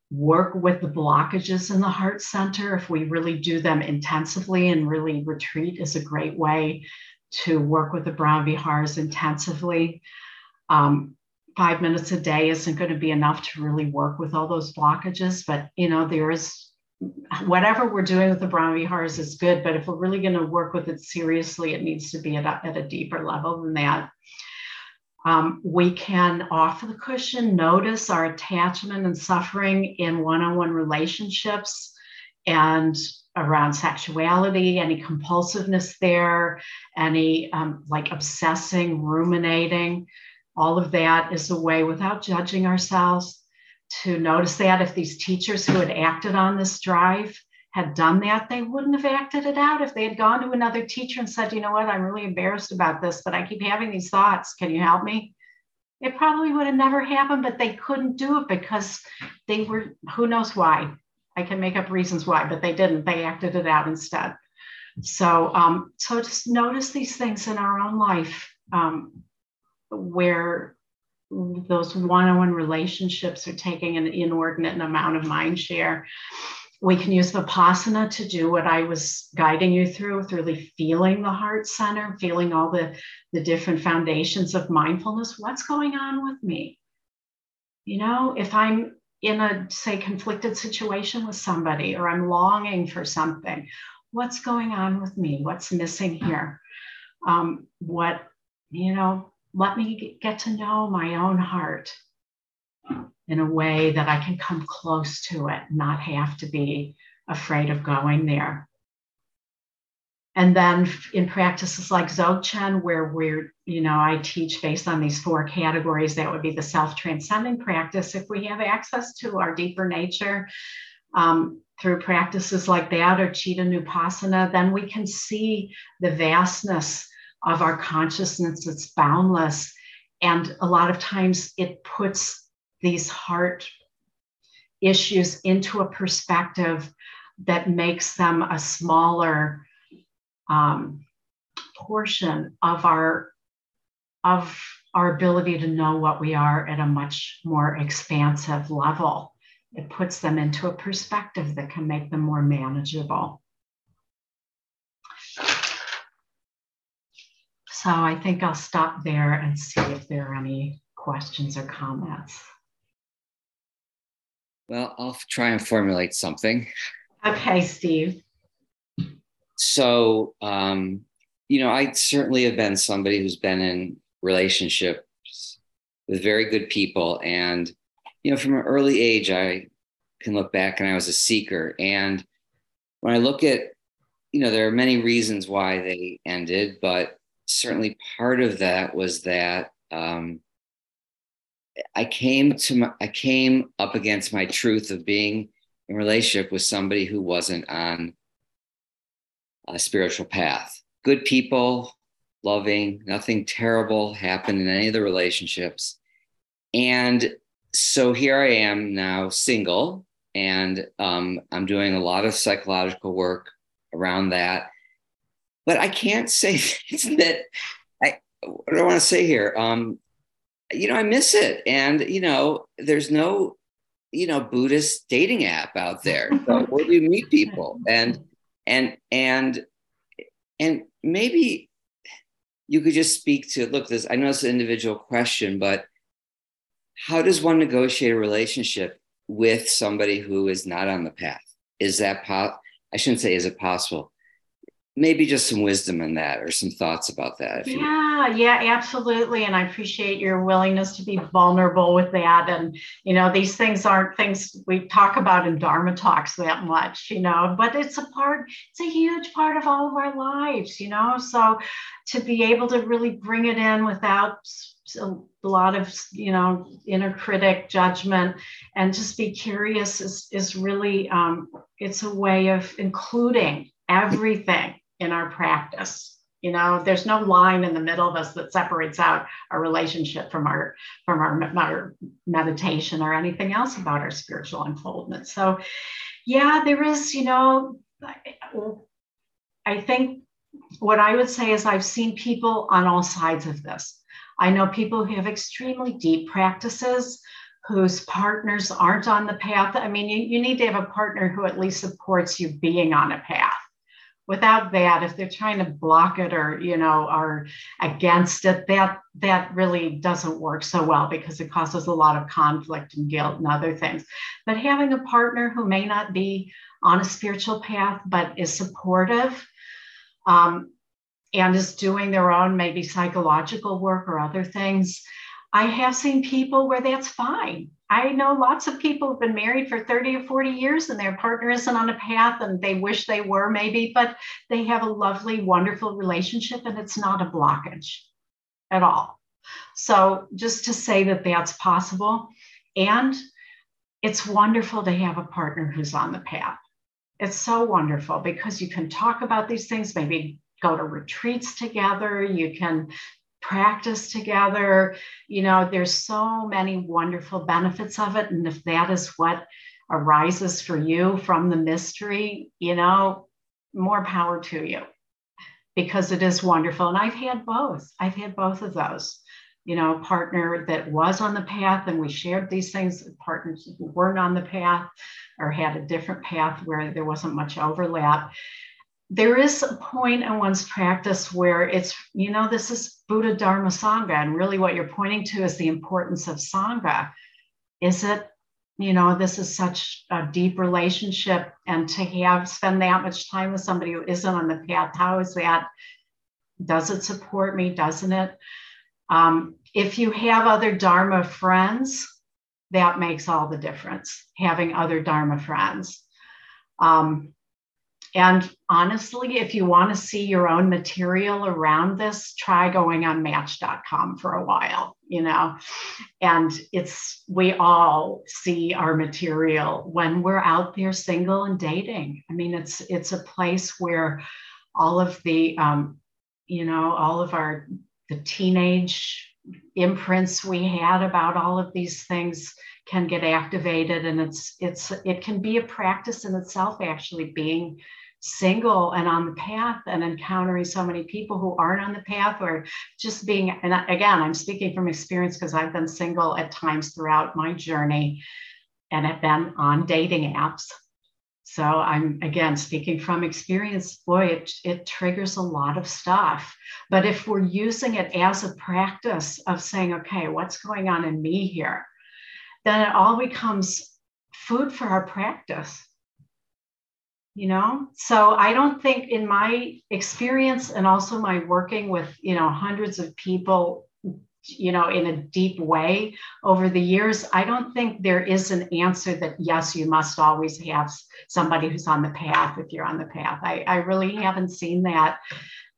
work with the blockages in the heart center. If we really do them intensively and really retreat is a great way to work with the Brahma Viharas intensively. Um, five minutes a day isn't going to be enough to really work with all those blockages, but you know, there is whatever we're doing with the Brahma Viharas is good, but if we're really going to work with it seriously, it needs to be at a, at a deeper level than that. Um, we can offer the cushion, notice our attachment and suffering in one on one relationships and around sexuality, any compulsiveness there, any um, like obsessing, ruminating. All of that is a way without judging ourselves to notice that if these teachers who had acted on this drive had done that, they wouldn't have acted it out. If they had gone to another teacher and said, you know what, I'm really embarrassed about this, but I keep having these thoughts. Can you help me? It probably would have never happened, but they couldn't do it because they were, who knows why. I can make up reasons why, but they didn't. They acted it out instead. So, um, so just notice these things in our own life um, where those one-on-one relationships are taking an inordinate amount of mind share. We can use vipassana to do what i was guiding you through with really feeling the heart center feeling all the the different foundations of mindfulness. What's going on with me? You know if i'm in a say conflicted situation with somebody or i'm longing for something what's going on with me? What's missing here? Um, what you know let me get to know my own heart in a way that I can come close to it, not have to be afraid of going there. And then in practices like Dzogchen, where we're, you know, I teach based on these four categories, that would be the self transcending practice. If we have access to our deeper nature um, through practices like that or Chittanupassana, then we can see the vastness of our consciousness it's boundless. And a lot of times it puts these heart issues into a perspective that makes them a smaller um, portion of our of our ability to know what we are at a much more expansive level. It puts them into a perspective that can make them more manageable So I think I'll stop there and see if there are any questions or comments. Well, I'll try and formulate something. Okay, Steve. So, um, you know, I certainly have been somebody who's been in relationships with very good people. And, you know, from an early age, I can look back and I was a seeker. And when I look at, you know, there are many reasons why they ended, but certainly part of that was that um, I came to my, I came up against my truth of being in relationship with somebody who wasn't on a spiritual path. Good people, loving, nothing terrible happened in any of the relationships. And so here I am now single, and um, I'm doing a lot of psychological work around that. But I can't say that I what do I want to say here? Um, you know, I miss it. And, you know, there's no, you know, Buddhist dating app out there. So where do you meet people? And and and and maybe you could just speak to look this i know it's an individual question but how does one negotiate a relationship with somebody who is not on the path is that po- i shouldn't say is it possible maybe just some wisdom in that or some thoughts about that yeah yeah absolutely and i appreciate your willingness to be vulnerable with that and you know these things aren't things we talk about in dharma talks that much you know but it's a part it's a huge part of all of our lives you know so to be able to really bring it in without a lot of you know inner critic judgment and just be curious is, is really um, it's a way of including everything in our practice. You know there's no line in the middle of us that separates out our relationship from our from our, our meditation or anything else about our spiritual unfoldment. So yeah there is you know i think what i would say is i've seen people on all sides of this. I know people who have extremely deep practices whose partners aren't on the path. I mean you, you need to have a partner who at least supports you being on a path without that if they're trying to block it or you know are against it that that really doesn't work so well because it causes a lot of conflict and guilt and other things. But having a partner who may not be on a spiritual path but is supportive um, and is doing their own maybe psychological work or other things i have seen people where that's fine I know lots of people have been married for 30 or 40 years and their partner isn't on a path and they wish they were maybe, but they have a lovely, wonderful relationship and it's not a blockage at all. So just to say that that's possible. And it's wonderful to have a partner who's on the path. It's so wonderful because you can talk about these things, maybe go to retreats together. You can practice together. You know, there's so many wonderful benefits of it. And if that is what arises for you from the mystery, you know, more power to you because it is wonderful. And I've had both. I've had both of those. You know, partner that was on the path and we shared these things, partners who weren't on the path or had a different path where there wasn't much overlap there is a point in one's practice where it's, you know, this is Buddha Dharma Sangha. And really what you're pointing to is the importance of Sangha. Is it, you know, this is such a deep relationship and to have spend that much time with somebody who isn't on the path, how is that? Does it support me? Doesn't it? Um, if you have other Dharma friends, that makes all the difference, having other Dharma friends. Um, and honestly, if you want to see your own material around this, try going on match.com for a while, you know. And it's, we all see our material when we're out there single and dating. I mean, it's, it's a place where all of the, um, you know, all of our, the teenage imprints we had about all of these things can get activated and it's it's it can be a practice in itself actually being single and on the path and encountering so many people who aren't on the path or just being and again i'm speaking from experience because i've been single at times throughout my journey and have been on dating apps. So i'm again speaking from experience boy it, it triggers a lot of stuff. But if we're using it as a practice of saying okay what's going on in me here then it all becomes food for our practice you know? So i don't think in my experience and also my working with you know hundreds of people you know in a deep way over the years i don't think there is an answer that yes you must always have somebody who's on the path if you're on the path. I, I really haven't seen that.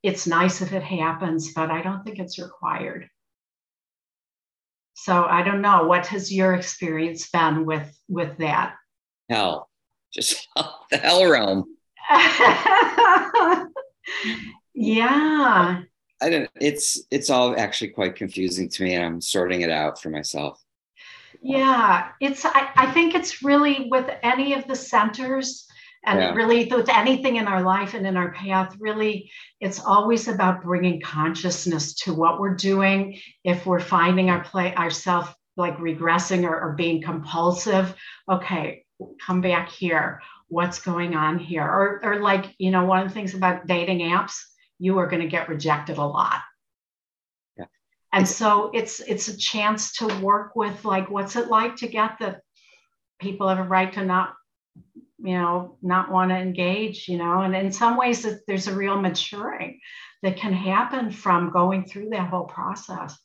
It's nice if it happens but i don't think it's required so i don't know what has your experience been with with that hell just the hell realm. yeah. I don't it's it's all actually quite confusing to me and I'm sorting it out for myself. Yeah, it's I, I think it's really with any of the centers and Yeah. really with anything in our life and in our path, really it's always about bringing consciousness to what we're doing. If we're finding our play ourselves like regressing or, or being compulsive, okay, come back here. What's going on here? Or, or like, you know, one of the things about dating apps, you are going to get rejected a lot. Yeah. And so it's it's a chance to work with like what's it like to get the people have a right to not you know not want to engage you know and in some ways there's a real maturing that can happen from going through that whole process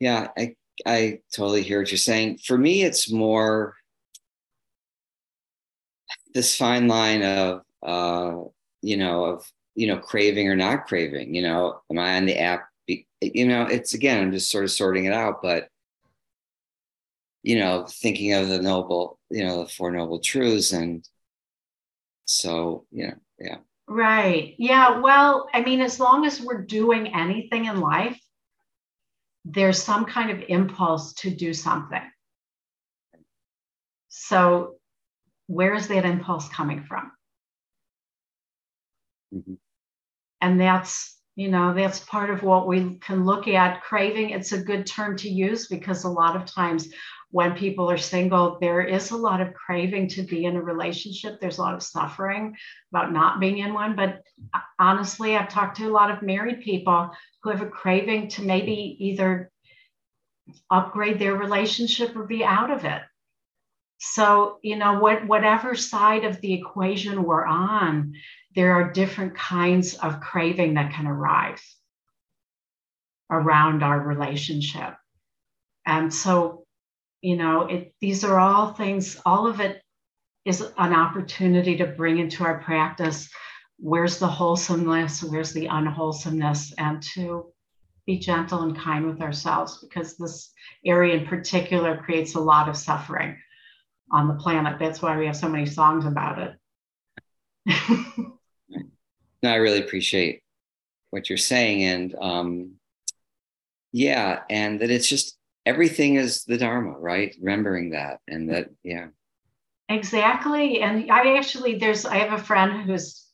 Yeah, I I totally hear what you're saying. For me, it's more this fine line of uh, you know, of you know, craving or not craving. You know, am I on the app? You know, it's again, I'm just sort of sorting it out, but you know, thinking of the noble, you know, the four noble truths, and so know, yeah, right. Yeah well i mean as long as we're doing anything in life there's some kind of impulse to do something. So where is that impulse coming from? Mhm. and that's you know that's part of what we can look at. Craving it's a good term to use because a lot of times when people are single there is a lot of craving to be in a relationship. There's a lot of suffering about not being in one. But uh, honestly i've talked to a lot of married people who have a craving to maybe either upgrade their relationship or be out of it. So you know what whatever side of the equation we're on there are different kinds of craving that can arise around our relationship. And so, you know, it, these are all things, all of it is an opportunity to bring into our practice where's the wholesomeness, where's the unwholesomeness, and to be gentle and kind with ourselves because this area in particular creates a lot of suffering on the planet. That's why we have so many songs about it. no, I really appreciate what you're saying, and um, yeah, and that it's just everything is the Dharma, right? Remembering that, and that, yeah, Exactly. And I actually, there's, I have a friend who's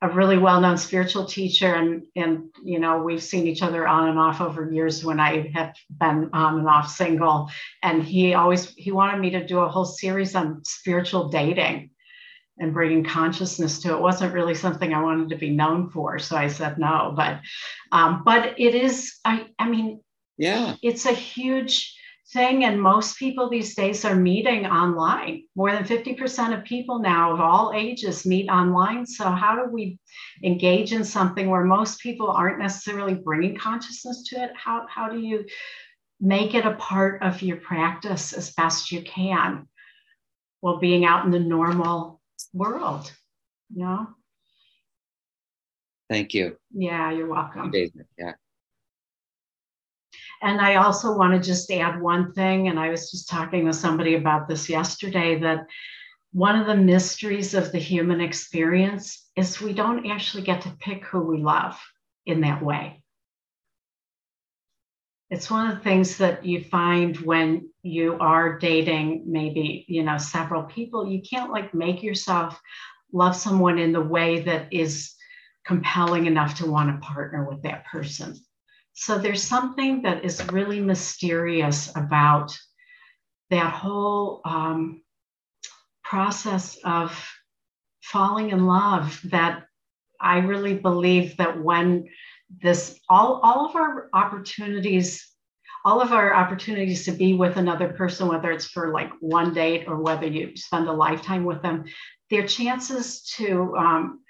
a really well-known spiritual teacher and, and, you know, we've seen each other on and off over years when I have been on and off single. And he always, he wanted me to do a whole series on spiritual dating and bringing consciousness to it. wasn't really something I wanted to be known for. So I said no, but, um, but it is, I, I mean, yeah, it's a huge thing and most people these days are meeting online. More than 50% of people now of all ages meet online. So how do we engage in something where most people aren't necessarily bringing consciousness to it? How, how do you make it a part of your practice as best you can while being out in the normal world you know? Thank you. yeah you're welcome. Yeah, And I also want to just add one thing, and I was just talking with somebody about this yesterday that one of the mysteries of the human experience is we don't actually get to pick who we love in that way. It's one of the things that you find when you are dating maybe, you know, several people, you can't like make yourself love someone in the way that is compelling enough to want to partner with that person. So there's something that is really mysterious about that whole um, process of falling in love that I really believe that when this all all of our opportunities all of our opportunities to be with another person whether it's for like one date or whether you spend a lifetime with them their chances to um,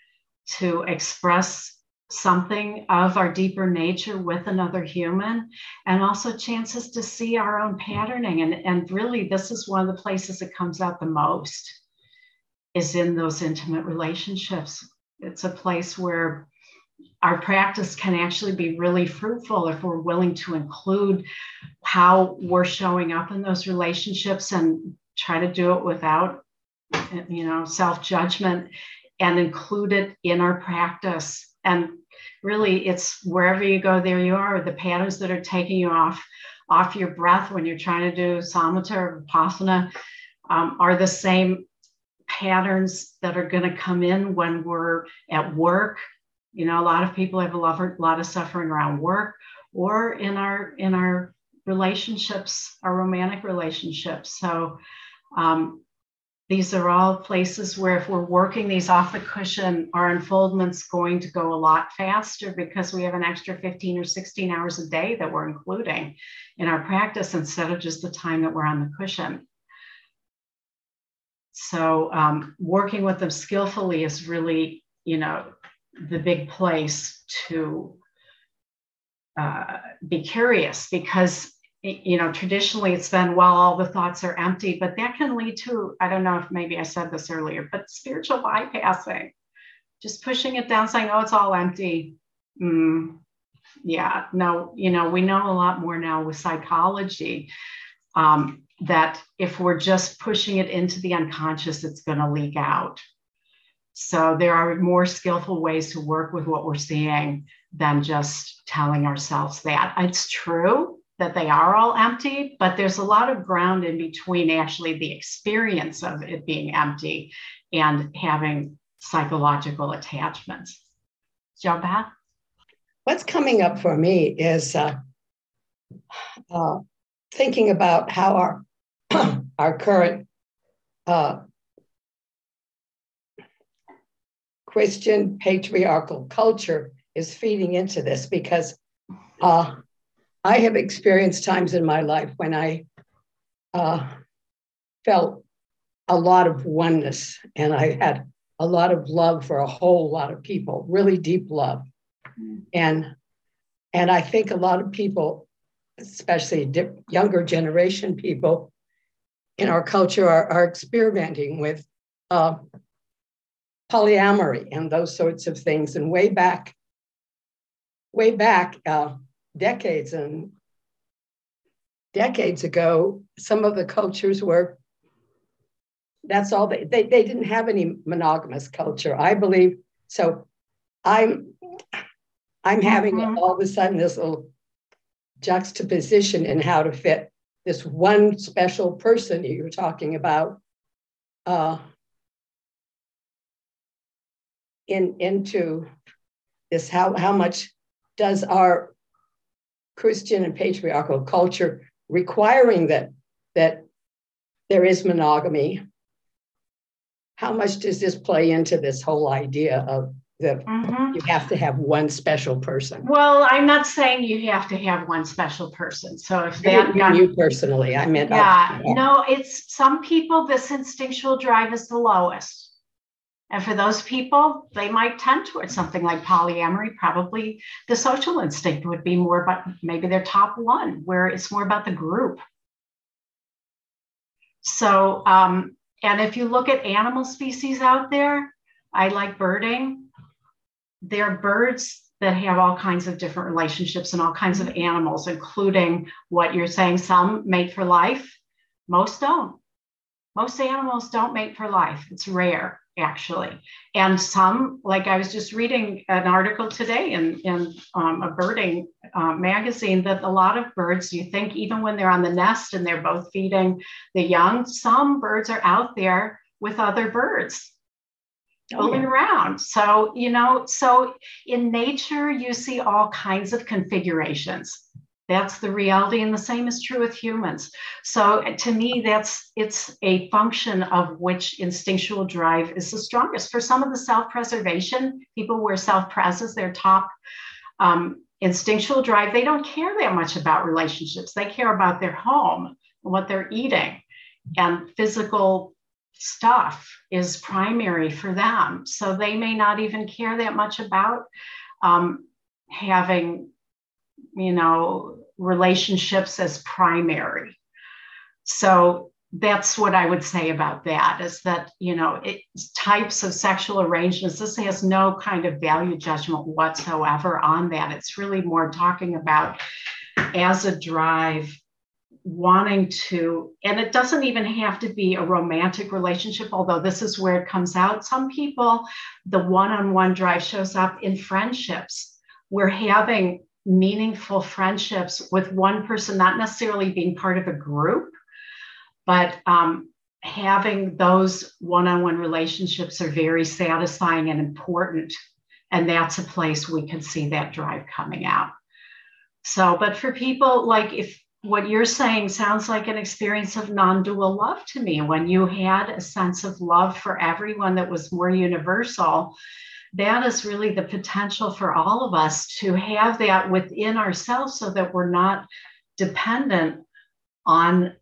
to express something of our deeper nature with another human and also chances to see our own patterning and, and really this is one of the places it comes out the most is in those intimate relationships it's a place where our practice can actually be really fruitful if we're willing to include how we're showing up in those relationships and try to do it without you know self judgment and include it in our practice. And really, it's wherever you go, there you are. The patterns that are taking you off off your breath when you're trying to do samatha or vipassana um, are the same patterns that are going to come in when we're at work. You know, a lot of people have a lot, a lot of suffering around work or in our in our relationships, our romantic relationships. So um, these are all places where if we're working these off the cushion, our unfoldment's going to go a lot faster because we have an extra 15 or 16 hours a day that we're including in our practice instead of just the time that we're on the cushion. So um, working with them skillfully is really, you know, the big place to uh, be curious because you know traditionally it's been well all the thoughts are empty but that can lead to i don't know if maybe i said this earlier but spiritual bypassing. Just pushing it down saying oh it's all empty. Mm, yeah no you know we know a lot more now with psychology um, that if we're just pushing it into the unconscious it's going to leak out. So there are more skillful ways to work with what we're seeing than just telling ourselves that. It's true that they are all empty, but there's a lot of ground in between actually the experience of it being empty and having psychological attachments. Joe Beth? What's coming up for me is uh, uh, thinking about how our our current uh, Christian patriarchal culture is feeding into this because uh, I have experienced times in my life when I uh, felt a lot of oneness and I had a lot of love for a whole lot of people, really deep love. And and I think a lot of people, especially dip, younger generation people in our culture, are, are experimenting with uh, polyamory and those sorts of things. And way back way back uh, decades and decades ago, some of the cultures were that's all they, they they didn't have any monogamous culture i believe so i'm i'm having mm-hmm. all of a sudden this little juxtaposition in how to fit this one special person you were talking about uh, in into this how how much does our Christian and patriarchal culture requiring that that there is monogamy? How much does this play into this whole idea of that mm-hmm. you have to have one special person? Well, I'm not saying you have to have one special person. So if that got, you personally, I meant yeah, yeah, no, it's some people. This instinctual drive is the lowest. And for those people, they might tend towards something like polyamory. Probably the social instinct would be more about maybe their top one, where it's more about the group. So, um, and if you look at animal species out there, I like birding. There are birds that have all kinds of different relationships and all kinds of animals, including what you're saying some mate for life, most don't. Most animals don't mate for life, it's rare actually. And some, like I was just reading an article today in, in um, a birding uh, magazine that a lot of birds, you think even when they're on the nest and they're both feeding the young, some birds are out there with other birds oh, yeah. around. So, you know, so in nature, you see all kinds of configurations that's the reality and the same is true with humans. So to me that's it's a function of which instinctual drive is the strongest. For some of the self-preservation people where self-pres is their top um, instinctual drive they don't care that much about relationships. They care about their home and what they're eating. And physical stuff is primary for them. So they may not even care that much about um, having you know, relationships as primary. So that's what I would say about that is that, you know, it, types of sexual arrangements, this has no kind of value judgment whatsoever on that. It's really more talking about as a drive, wanting to, and it doesn't even have to be a romantic relationship, although this is where it comes out. Some people, the one on one drive shows up in friendships. We're having meaningful friendships with one person, not necessarily being part of a group, but um, having those one on one relationships are very satisfying and important. And that's a place we can see that drive coming out. So, but for people like if what you're saying sounds like an experience of non dual love to me, when you had a sense of love for everyone that was more universal, that is really the potential for all of us to have that within ourselves so that we're not dependent on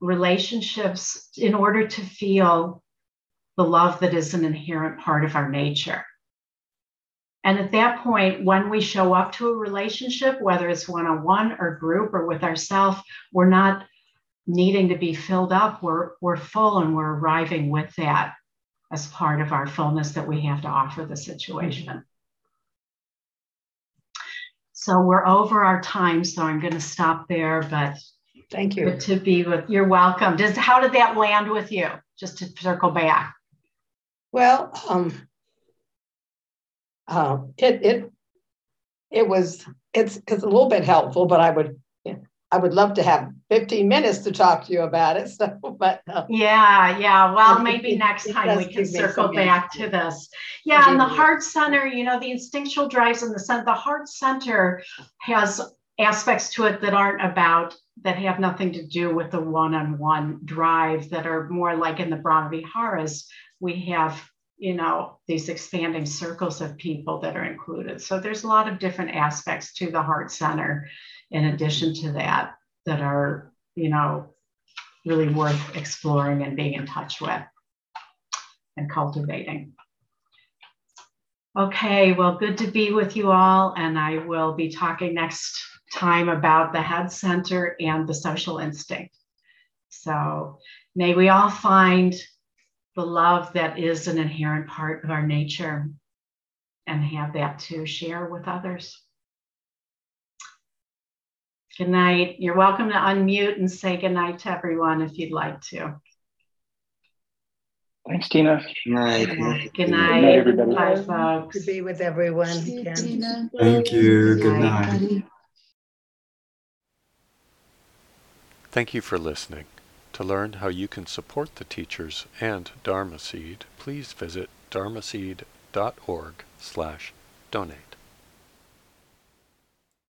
relationships in order to feel the love that is an inherent part of our nature. And at that point, when we show up to a relationship, whether it's one on one or group or with ourselves, we're not needing to be filled up. We're, we're full and we're arriving with that as part of our fullness that we have to offer the situation. So we're over our time, so I'm going to stop there. But thank you. Good to be with. You're welcome. Does how did that land with you? Just to circle back. Well, um, uh, it it it was it's it's a little bit helpful, but I would I would love to have 15 minutes to talk to you about it. So, but uh, yeah, yeah. Well, maybe it, next it, time we can circle back to this. Yeah, and the heart center, you know, the instinctual drives in the center. The heart center has aspects to it that aren't about that have nothing to do with the one-on-one drive that are more like in the Brahma Viharas. We have you know these expanding circles of people that are included so there's a lot of different aspects to the heart center in addition to that that are you know really worth exploring and being in touch with and cultivating okay well good to be with you all and i will be talking next time about the head center and the social instinct so may we all find the love that is an inherent part of our nature and have that to share with others. Good night. You're welcome to unmute and say good night to everyone if you'd like to. Thanks, Tina. Good night. Good night, good night everybody. Bye, folks. To be with everyone. Thank you. Good night. Thank you for listening. To learn how you can support the teachers and Dharma Seed, please visit dharmaseed.org slash donate.